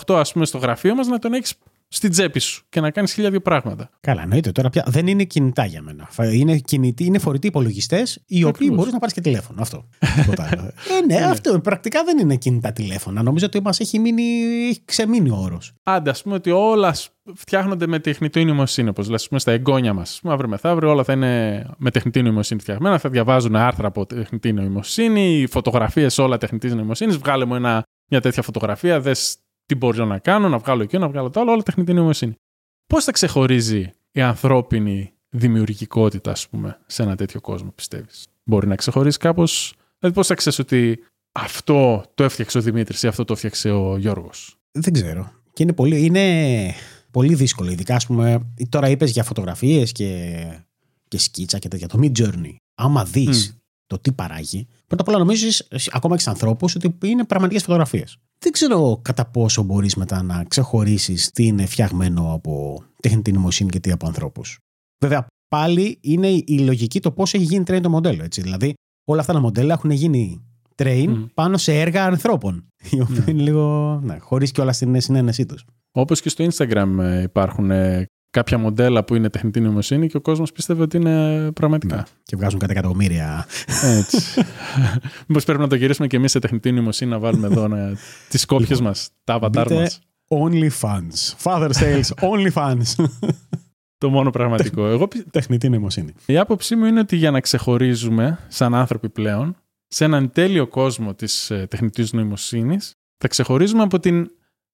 1998, ας πούμε, στο γραφείο μας, να τον έχεις στην τσέπη σου και να κάνεις χίλια δύο πράγματα. Καλά, εννοείται. Τώρα πια δεν είναι κινητά για μένα. Είναι, κινητοί, είναι φορητοί υπολογιστές, οι οποίοι μπορείς να πάρεις και τηλέφωνο. Αυτό. ε, ναι, αυτό πρακτικά δεν είναι κινητά τηλέφωνα. Νομίζω ότι μας έχει, μείνει, έχει ξεμείνει ο όρος. Άντε, ας πούμε ότι όλα φτιάχνονται με τεχνητή νοημοσύνη, όπως λες, στα εγγόνια μας. Αύριο μεθαύριο όλα θα είναι με τεχνητή νοημοσύνη φτιαγμένα. Θα διαβάζουν άρθρα από τεχνητή νοημοσύνη, φωτογραφίες όλα τεχνητής νοημοσύνης. Βγάλε μου ένα, μια τέτοια φωτογραφία, δες τι μπορώ να κάνω, να βγάλω εκείνο, να βγάλω το άλλο, όλα τεχνητή νοημοσύνη. Πώς θα ξεχωρίζει η ανθρώπινη δημιουργικότητα, ας πούμε, σε ένα τέτοιο κόσμο, πιστεύεις; Μπορεί να ξεχωρίσει κάπως; Δηλαδή, πώς θα ξέρεις ότι αυτό το έφτιαξε ο Δημήτρης ή αυτό το έφτιαξε ο Γιώργος; Δεν ξέρω. Και είναι πολύ, είναι πολύ δύσκολο. Ειδικά, ας πούμε, τώρα είπες για φωτογραφίες και, και σκίτσα και τέτοια. Το Mid Journey. Άμα δεις το τι παράγει, πρώτα απ' όλα νομίζεις, ακόμα και στου ανθρώπους, ότι είναι πραγματικές φωτογραφίες δεν ξέρω κατά πόσο μπορείς μετά να ξεχωρίσεις τι είναι φτιαγμένο από τεχνητή νοημοσύνη και τι από ανθρώπους. Βέβαια, πάλι είναι η λογική το πώς έχει γίνει τρένο το μοντέλο. Έτσι. Δηλαδή, όλα αυτά τα μοντέλα έχουν γίνει train Μμ. πάνω σε έργα ανθρώπων. Οι οποίοι Ναι. είναι λίγο. Ναι, χωρίς κιόλας την συνένεσή τους. Όπως και στο Instagram ε, υπάρχουν ε, κάποια μοντέλα που είναι τεχνητή νοημοσύνη και ο κόσμος πίστευε ότι είναι πραγματικά. Και βγάζουν κατά εκατομμύρια. Έτσι. Μήπως πρέπει να το γυρίσουμε και εμείς σε τεχνητή νοημοσύνη να βάλουμε εδώ να... τις κόπιες Λοιπόν, μας, τα avatar μπείτε- μας. Only fans. Father sales, only fans. Το μόνο πραγματικό. Εγώ, πι- Τεχνητή νοημοσύνη. η άποψή μου είναι ότι για να ξεχωρίζουμε σαν άνθρωποι πλέον σε έναν τέλειο κόσμο της ε, τεχνητής νοημοσύνης θα ξεχωρίζουμε από την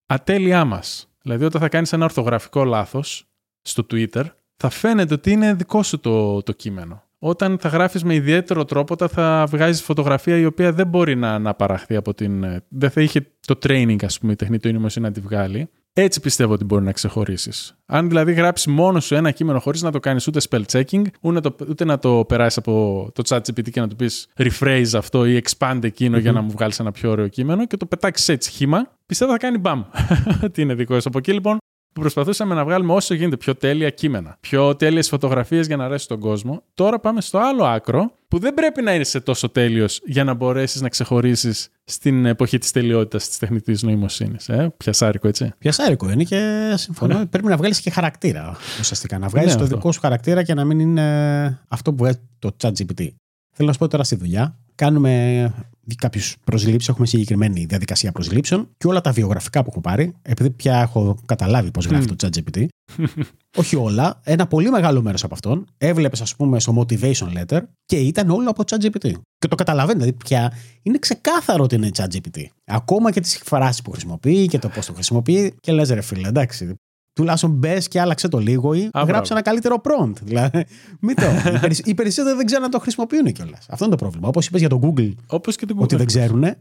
ατέλειά μας. Δηλαδή όταν θα κάνεις ένα ορθογραφικό λάθος στο Twitter θα φαίνεται ότι είναι δικό σου το, το κείμενο. Όταν θα γράφεις με ιδιαίτερο τρόπο θα- θα βγάζεις φωτογραφία η οποία δεν μπορεί να, να παραχθεί από την... ε, Δεν θα είχε το training ας πούμε η τεχνητή νοημοσύνη να τη βγάλει. Έτσι πιστεύω ότι μπορεί να ξεχωρίσεις. Αν δηλαδή γράψεις μόνο σου ένα κείμενο χωρίς να το κάνεις ούτε spell checking, ούτε να το, ούτε να το περάσεις από το chat GPT και να του πεις rephrase αυτό ή expand εκεινο για να μου βγάλεις ένα πιο ωραίο κείμενο και το πετάξεις έτσι χήμα, πιστεύω θα κάνει μπαμ. ότι είναι δικό σου. Από εκεί λοιπόν που προσπαθούσαμε να βγάλουμε όσο γίνεται πιο τέλεια κείμενα, πιο τέλειες φωτογραφίες για να αρέσει στον κόσμο. Τώρα πάμε στο άλλο άκρο που δεν πρέπει να είσαι τόσο τέλειος για να μπορέσεις να ξεχωρίσεις στην εποχή της τελειότητας της τεχνητής νοημοσύνης. Ε, πιασάρικο, έτσι. Πιασάρικο είναι και συμφωνώ. Πρέπει να βγάλεις και χαρακτήρα ουσιαστικά. Να βγάλεις Ναι, το αυτό. δικό σου χαρακτήρα και να μην είναι αυτό που βγάζει το chat GPT. Θέλω να σου πω τώρα στη δουλειά. Κάνουμε κάποιους προσλήψεις, έχουμε συγκεκριμένη διαδικασία προσλήψεων και όλα τα βιογραφικά που έχω πάρει, επειδή πια έχω καταλάβει πώς γράφει Μμ. το chat GPT. όχι όλα, ένα πολύ μεγάλο μέρος από αυτόν έβλεπες, ας πούμε, στο motivation letter και ήταν όλο από chat GPT. Και το καταλαβαίνει, δηλαδή πια είναι ξεκάθαρο ότι είναι chat GPT. Ακόμα και τις εκφράσει που χρησιμοποιεί και το πώς το χρησιμοποιεί. Και λες, ρε φίλε, εντάξει. Τουλάχιστον μπες και άλλαξε το λίγο ή μπράβο. γράψε ένα καλύτερο prompt. Δηλαδή, μην το. οι, περισσ- οι περισσότεροι δεν ξέρουν να το χρησιμοποιούν κιόλας. Αυτό είναι το πρόβλημα. Όπως είπες για το Google, Όπως και το Google. ότι δεν ξέρουν. Ε,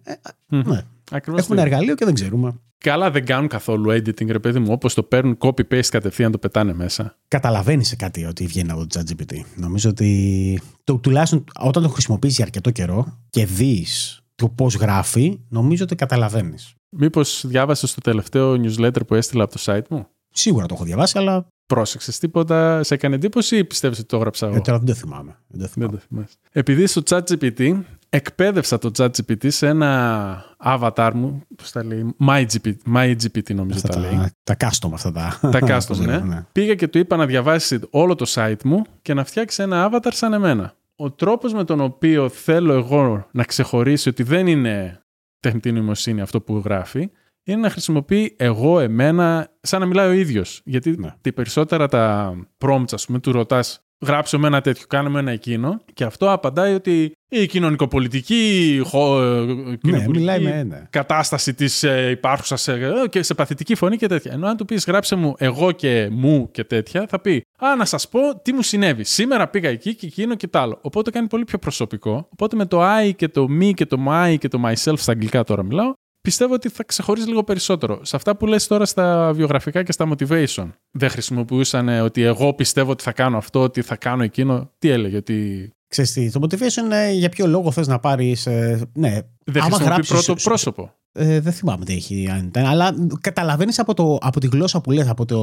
Μμμ. ναι. Ακριβώς Έχουμε το ένα ίδιο. εργαλείο και δεν ξέρουμε. Καλά δεν κάνουν καθόλου editing, ρε παιδί μου. Όπως το παίρνουν copy-paste κατευθείαν το πετάνε μέσα. Καταλαβαίνεις σε κάτι ότι βγαίνει από το ChatGPT. Νομίζω ότι το, τουλάχιστον όταν το χρησιμοποιήσει για αρκετό καιρό και δεις το πώς γράφει, νομίζω ότι καταλαβαίνεις. Μήπως διάβασες το τελευταίο newsletter που έστειλα από το site μου; Σίγουρα το έχω διαβάσει, αλλά Πρόσεξες τίποτα, σε έκανε εντύπωση ή πιστεύεις ότι το έγραψα εγώ; ε, τώρα δεν το θυμάμαι. Δεν το Δεν θυμάμαι. το θυμάσαι. Επειδή στο ChatGPT εκπαίδευσα το ChatGPT σε ένα avatar μου, πώς τα λέει, MyGPT, MyGPT νομίζω Αυτά τα λέει. τα, τα custom αυτά τα. Τα πώς custom, ναι. λέγονται, Πήγα και του είπα να διαβάσει όλο το site μου και να φτιάξει ένα avatar σαν εμένα. Ο τρόπος με τον οποίο θέλω εγώ να ξεχωρίσει ότι δεν είναι τεχνητή νοημοσύνη αυτό που γράφει, είναι να χρησιμοποιεί εγώ, εμένα, σαν να μιλάει ο ίδιος. Γιατί Ναι. τα περισσότερα τα prompts, ας πούμε, του ρωτάς γράψε με ένα τέτοιο, κάνε με ένα εκείνο και αυτό απαντάει ότι η κοινωνικοπολιτική, η χω- ε, Ναι, κοινοπολιτική μιλάει με ένα. κατάσταση της ε, υπάρχουσας ε, και σε παθητική φωνή και τέτοια. Ενώ αν του πεις γράψε μου εγώ και μου και τέτοια, θα πει Α, να σας πω τι μου συνέβη. Σήμερα πήγα εκεί και εκείνο και τ' άλλο. Οπότε το κάνει πολύ πιο προσωπικό. Οπότε με το I και το me και το my και το myself στα αγγλικά τώρα μιλάω, πιστεύω ότι θα ξεχωρίζει λίγο περισσότερο. Σε αυτά που λες τώρα στα βιογραφικά και στα motivation. Δεν χρησιμοποιούσαν ε, ότι εγώ πιστεύω ότι θα κάνω αυτό, ότι θα κάνω εκείνο. Τι έλεγε, ότι Ξέρεις τι, το motivation είναι για ποιο λόγο θες να πάρεις... ε, ναι, δεν άμα χρησιμοποιεί γράψεις πρώτο σου- σου- πρόσωπο. Ε, δεν θυμάμαι τι έχει, αν ήταν, αλλά καταλαβαίνεις από, το, από τη γλώσσα που λες, από, το,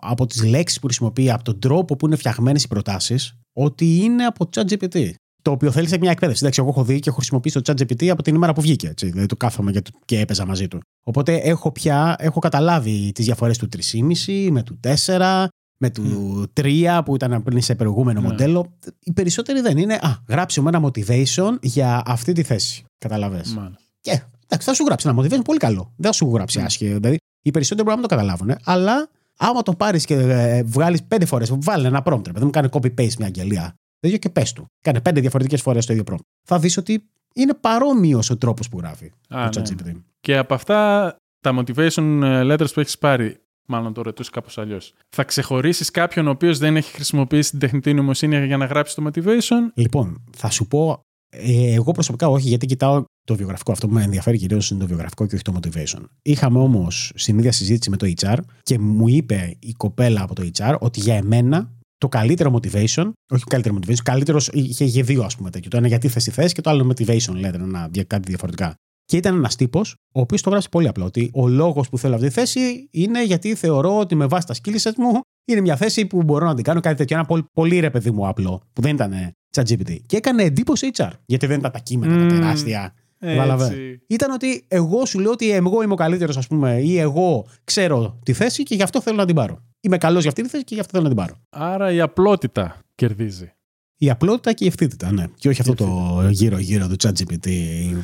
από τις λέξεις που χρησιμοποιεί, από τον τρόπο που είναι φτιαγμένες οι προτάσεις, ότι είναι από ChatGPT. Το οποίο θέλει σε μια εκπαίδευση. Εντάξει, εγώ έχω δει και έχω χρησιμοποιήσει το ChatGPT από την ημέρα που βγήκε. Έτσι, δηλαδή το κάθομαι και, το- και έπαιζα μαζί του. Οπότε έχω πια έχω καταλάβει τις διαφορές του 3,5 με του 4, με του 3 που ήταν πριν σε προηγούμενο Ναι. μοντέλο. Οι περισσότεροι δεν είναι. Α, γράψε μου ένα motivation για αυτή τη θέση. Καταλαβες. Μάλιστα. Και εντάξει, θα σου γράψει ένα motivation πολύ καλό. Δεν θα σου γράψει Mm. άσχημα. Δηλαδή, οι περισσότεροι μπορεί να μην το καταλάβουν. Αλλά άμα το πάρεις και ε, βγάλεις πέντε φορές, βάλει ένα prompt, ρε παιδί μου, κάνει copy-paste μια αγγελία. Τέτοιο και πες του. Κάνε πέντε διαφορετικές φορές το ίδιο prompt. Θα δεις ότι είναι παρόμοιος ο τρόπος που γράφει Α, το ναι. ChatGPT. Και από αυτά τα motivation letters που έχεις πάρει, μάλλον το ρωτήσω κάπως αλλιώς, θα ξεχωρίσεις κάποιον ο οποίος δεν έχει χρησιμοποιήσει την τεχνητή νοημοσύνη για να γράψει το motivation; Λοιπόν, θα σου πω. Ε, εγώ προσωπικά όχι, γιατί κοιτάω το βιογραφικό. Αυτό που με ενδιαφέρει κυρίως είναι το βιογραφικό και όχι το motivation. Είχαμε όμως στην ίδια συζήτηση με το HR και μου είπε η κοπέλα από το HR ότι για εμένα το καλύτερο motivation, όχι καλύτερο motivation, καλύτερος είχε, είχε δύο ας πούμε τέτοιο. Το ένα γιατί θες τη θέση και το άλλο motivation, λέτε, ένα, δια- κάτι διαφορετικά. Και ήταν ένας τύπος, ο οποίος το γράψει πολύ απλό. Ότι ο λόγος που θέλω αυτή τη θέση είναι γιατί θεωρώ ότι με βάση τα skills μου είναι μια θέση που μπορώ να την κάνω κάτι τέτοιο. Ένα πολύ, πολύ ρε παιδί μου απλό, που δεν ήταν ChatGPT. Και έκανε εντύπωση HR. Γιατί δεν ήταν τα κείμενα, τα Μμμ. τεράστια. Έτσι. Ήταν ότι εγώ σου λέω ότι εγώ είμαι ο καλύτερος, ας πούμε, ή εγώ ξέρω τη θέση και γι' αυτό θέλω να την πάρω. Είμαι καλός για αυτή τη θέση και γι' αυτό θέλω να την πάρω. Άρα η απλότητα κερδίζει. Η απλότητα και η ευθύτητα, ναι. Και όχι αυτό το γύρω-γύρω του ChatGPT,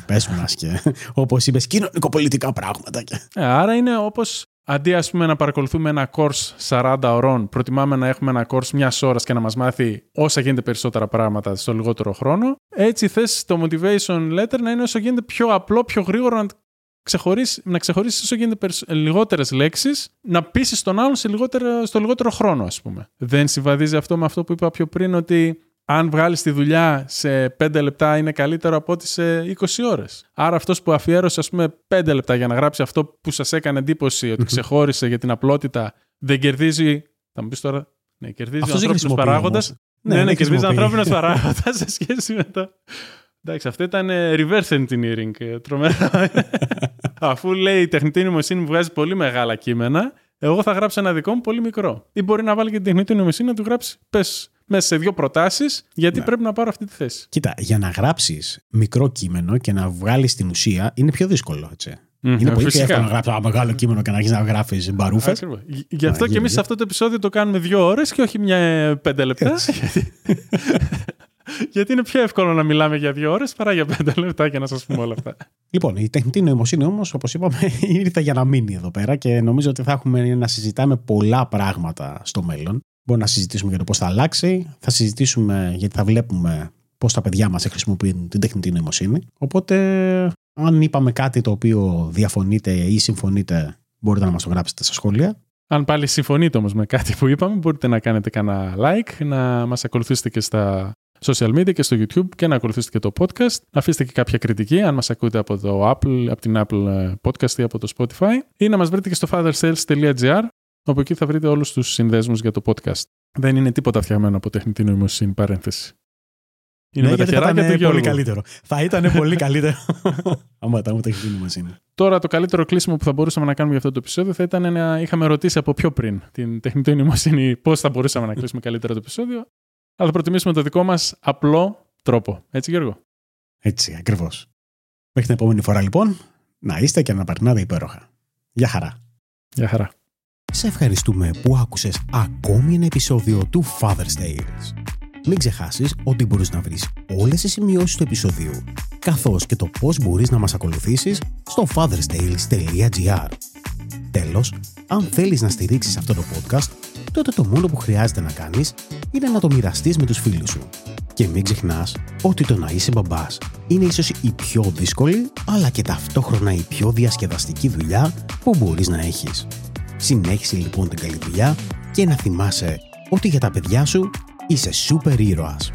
πες μας και όπως είπες, κοινωνικοπολιτικά πράγματα. Και... Ε, άρα είναι όπως αντί ας πούμε να παρακολουθούμε ένα course 40 ωρών, προτιμάμε να έχουμε ένα course μιας ώρας και να μας μάθει όσα γίνεται περισσότερα πράγματα στο λιγότερο χρόνο. Έτσι θες το motivation letter να είναι όσο γίνεται πιο απλό, πιο γρήγορο, να ξεχωρίσει, να ξεχωρίσεις όσο γίνεται λιγότερες λέξεις, να πείσει τον άλλον σε λιγότερο, στο λιγότερο χρόνο, ας πούμε. Δεν συμβαδίζει αυτό με αυτό που είπα πιο πριν, ότι αν βγάλεις τη δουλειά σε 5 λεπτά είναι καλύτερο από ότι σε 20 ώρες. Άρα αυτός που αφιέρωσε, ας πούμε, 5 λεπτά για να γράψει αυτό που σας έκανε εντύπωση ότι ξεχώρισε για την απλότητα, δεν κερδίζει. Θα μου πεις τώρα. Ναι, κερδίζει ο ανθρώπινος παράγοντας. Ναι, ναι, ναι, κερδίζει ο ανθρώπινος παράγοντας σε σχέση με το. Εντάξει, αυτό ήταν ε, reverse engineering. Ε, τρομερά. Αφού λέει η τεχνητή νοημοσύνη μου βγάζει πολύ μεγάλα κείμενα, εγώ θα γράψω ένα δικό μου πολύ μικρό. Ή μπορεί να βάλει και την τεχνητή νοημοσύνη να του γράψει, πες μέσα σε δύο προτάσεις, γιατί ναι. πρέπει να πάρω αυτή τη θέση. Κοίτα, για να γράψεις μικρό κείμενο και να βγάλεις την ουσία είναι πιο δύσκολο, έτσι. Mm, είναι πολύ πιο εύκολο να γράψεις ένα μεγάλο κείμενο και να αρχίσεις να γράφεις μπαρούφες. Γι' αυτό και εμείς σε αυτό το επεισόδιο το κάνουμε δύο ώρες και όχι μια ε, πέντε λεπτά. Γιατί είναι πιο εύκολο να μιλάμε για δύο ώρες παρά για πέντε λεπτά και να σας πούμε όλα αυτά. Λοιπόν, η τεχνητή νοημοσύνη όμως, όπως είπαμε, ήρθε για να μείνει εδώ πέρα και νομίζω ότι θα έχουμε να συζητάμε πολλά πράγματα στο μέλλον. Μπορούμε να συζητήσουμε για το πώς θα αλλάξει, θα συζητήσουμε γιατί θα βλέπουμε πώς τα παιδιά μας χρησιμοποιούν την τεχνητή νοημοσύνη. Οπότε, αν είπαμε κάτι το οποίο διαφωνείτε ή συμφωνείτε, μπορείτε να μας το γράψετε στα σχόλια. Αν πάλι συμφωνείτε όμως με κάτι που είπαμε, μπορείτε να κάνετε κανένα like, να μας ακολουθήσετε και στα social media και στο YouTube και να ακολουθήσετε και το podcast. Αφήστε και κάποια κριτική αν μας ακούτε από το Apple, από την Apple ε, Podcast ή από το Spotify ή να μας βρείτε και στο fathersales.gr όπου εκεί θα βρείτε όλους τους συνδέσμους για το podcast. Δεν είναι τίποτα φτιαγμένο από τεχνητή νοημοσύνη, παρένθεση. Είναι ναι, με τα χεράκια του πολύ καλύτερο. Θα ήταν πολύ καλύτερο. Άμα τα τεχνητή νοημοσύνη. Τώρα το καλύτερο κλείσιμο που θα μπορούσαμε να κάνουμε για αυτό το επεισόδιο θα ήταν να είχαμε ρωτήσει από πιο πριν την τεχνητή νοημοσύνη πώς θα μπορούσαμε να κλείσουμε καλύτερα το επεισόδιο. Αλλά θα προτιμήσουμε το δικό μας απλό τρόπο. Έτσι, Γιώργο; Έτσι, ακριβώς. Μέχρι την επόμενη φορά, λοιπόν, να είστε και να περνάτε υπέροχα. Γεια χαρά. Γεια χαρά. Σε ευχαριστούμε που άκουσες ακόμη ένα επεισόδιο του Father's Tales. Μην ξεχάσεις ότι μπορείς να βρεις όλες τις σημειώσεις του επεισοδίου, καθώς και το πώς μπορείς να μας ακολουθήσεις στο fatherstales.gr. Τέλος, αν θέλεις να στηρίξεις αυτό το podcast, τότε το μόνο που χρειάζεται να κάνεις είναι να το μοιραστείς με τους φίλους σου. Και μην ξεχνάς ότι το να είσαι μπαμπάς είναι ίσως η πιο δύσκολη, αλλά και ταυτόχρονα η πιο διασκεδαστική δουλειά που μπορείς να έχεις. Συνέχισε λοιπόν την καλή δουλειά και να θυμάσαι ότι για τα παιδιά σου είσαι σούπερ ήρωας.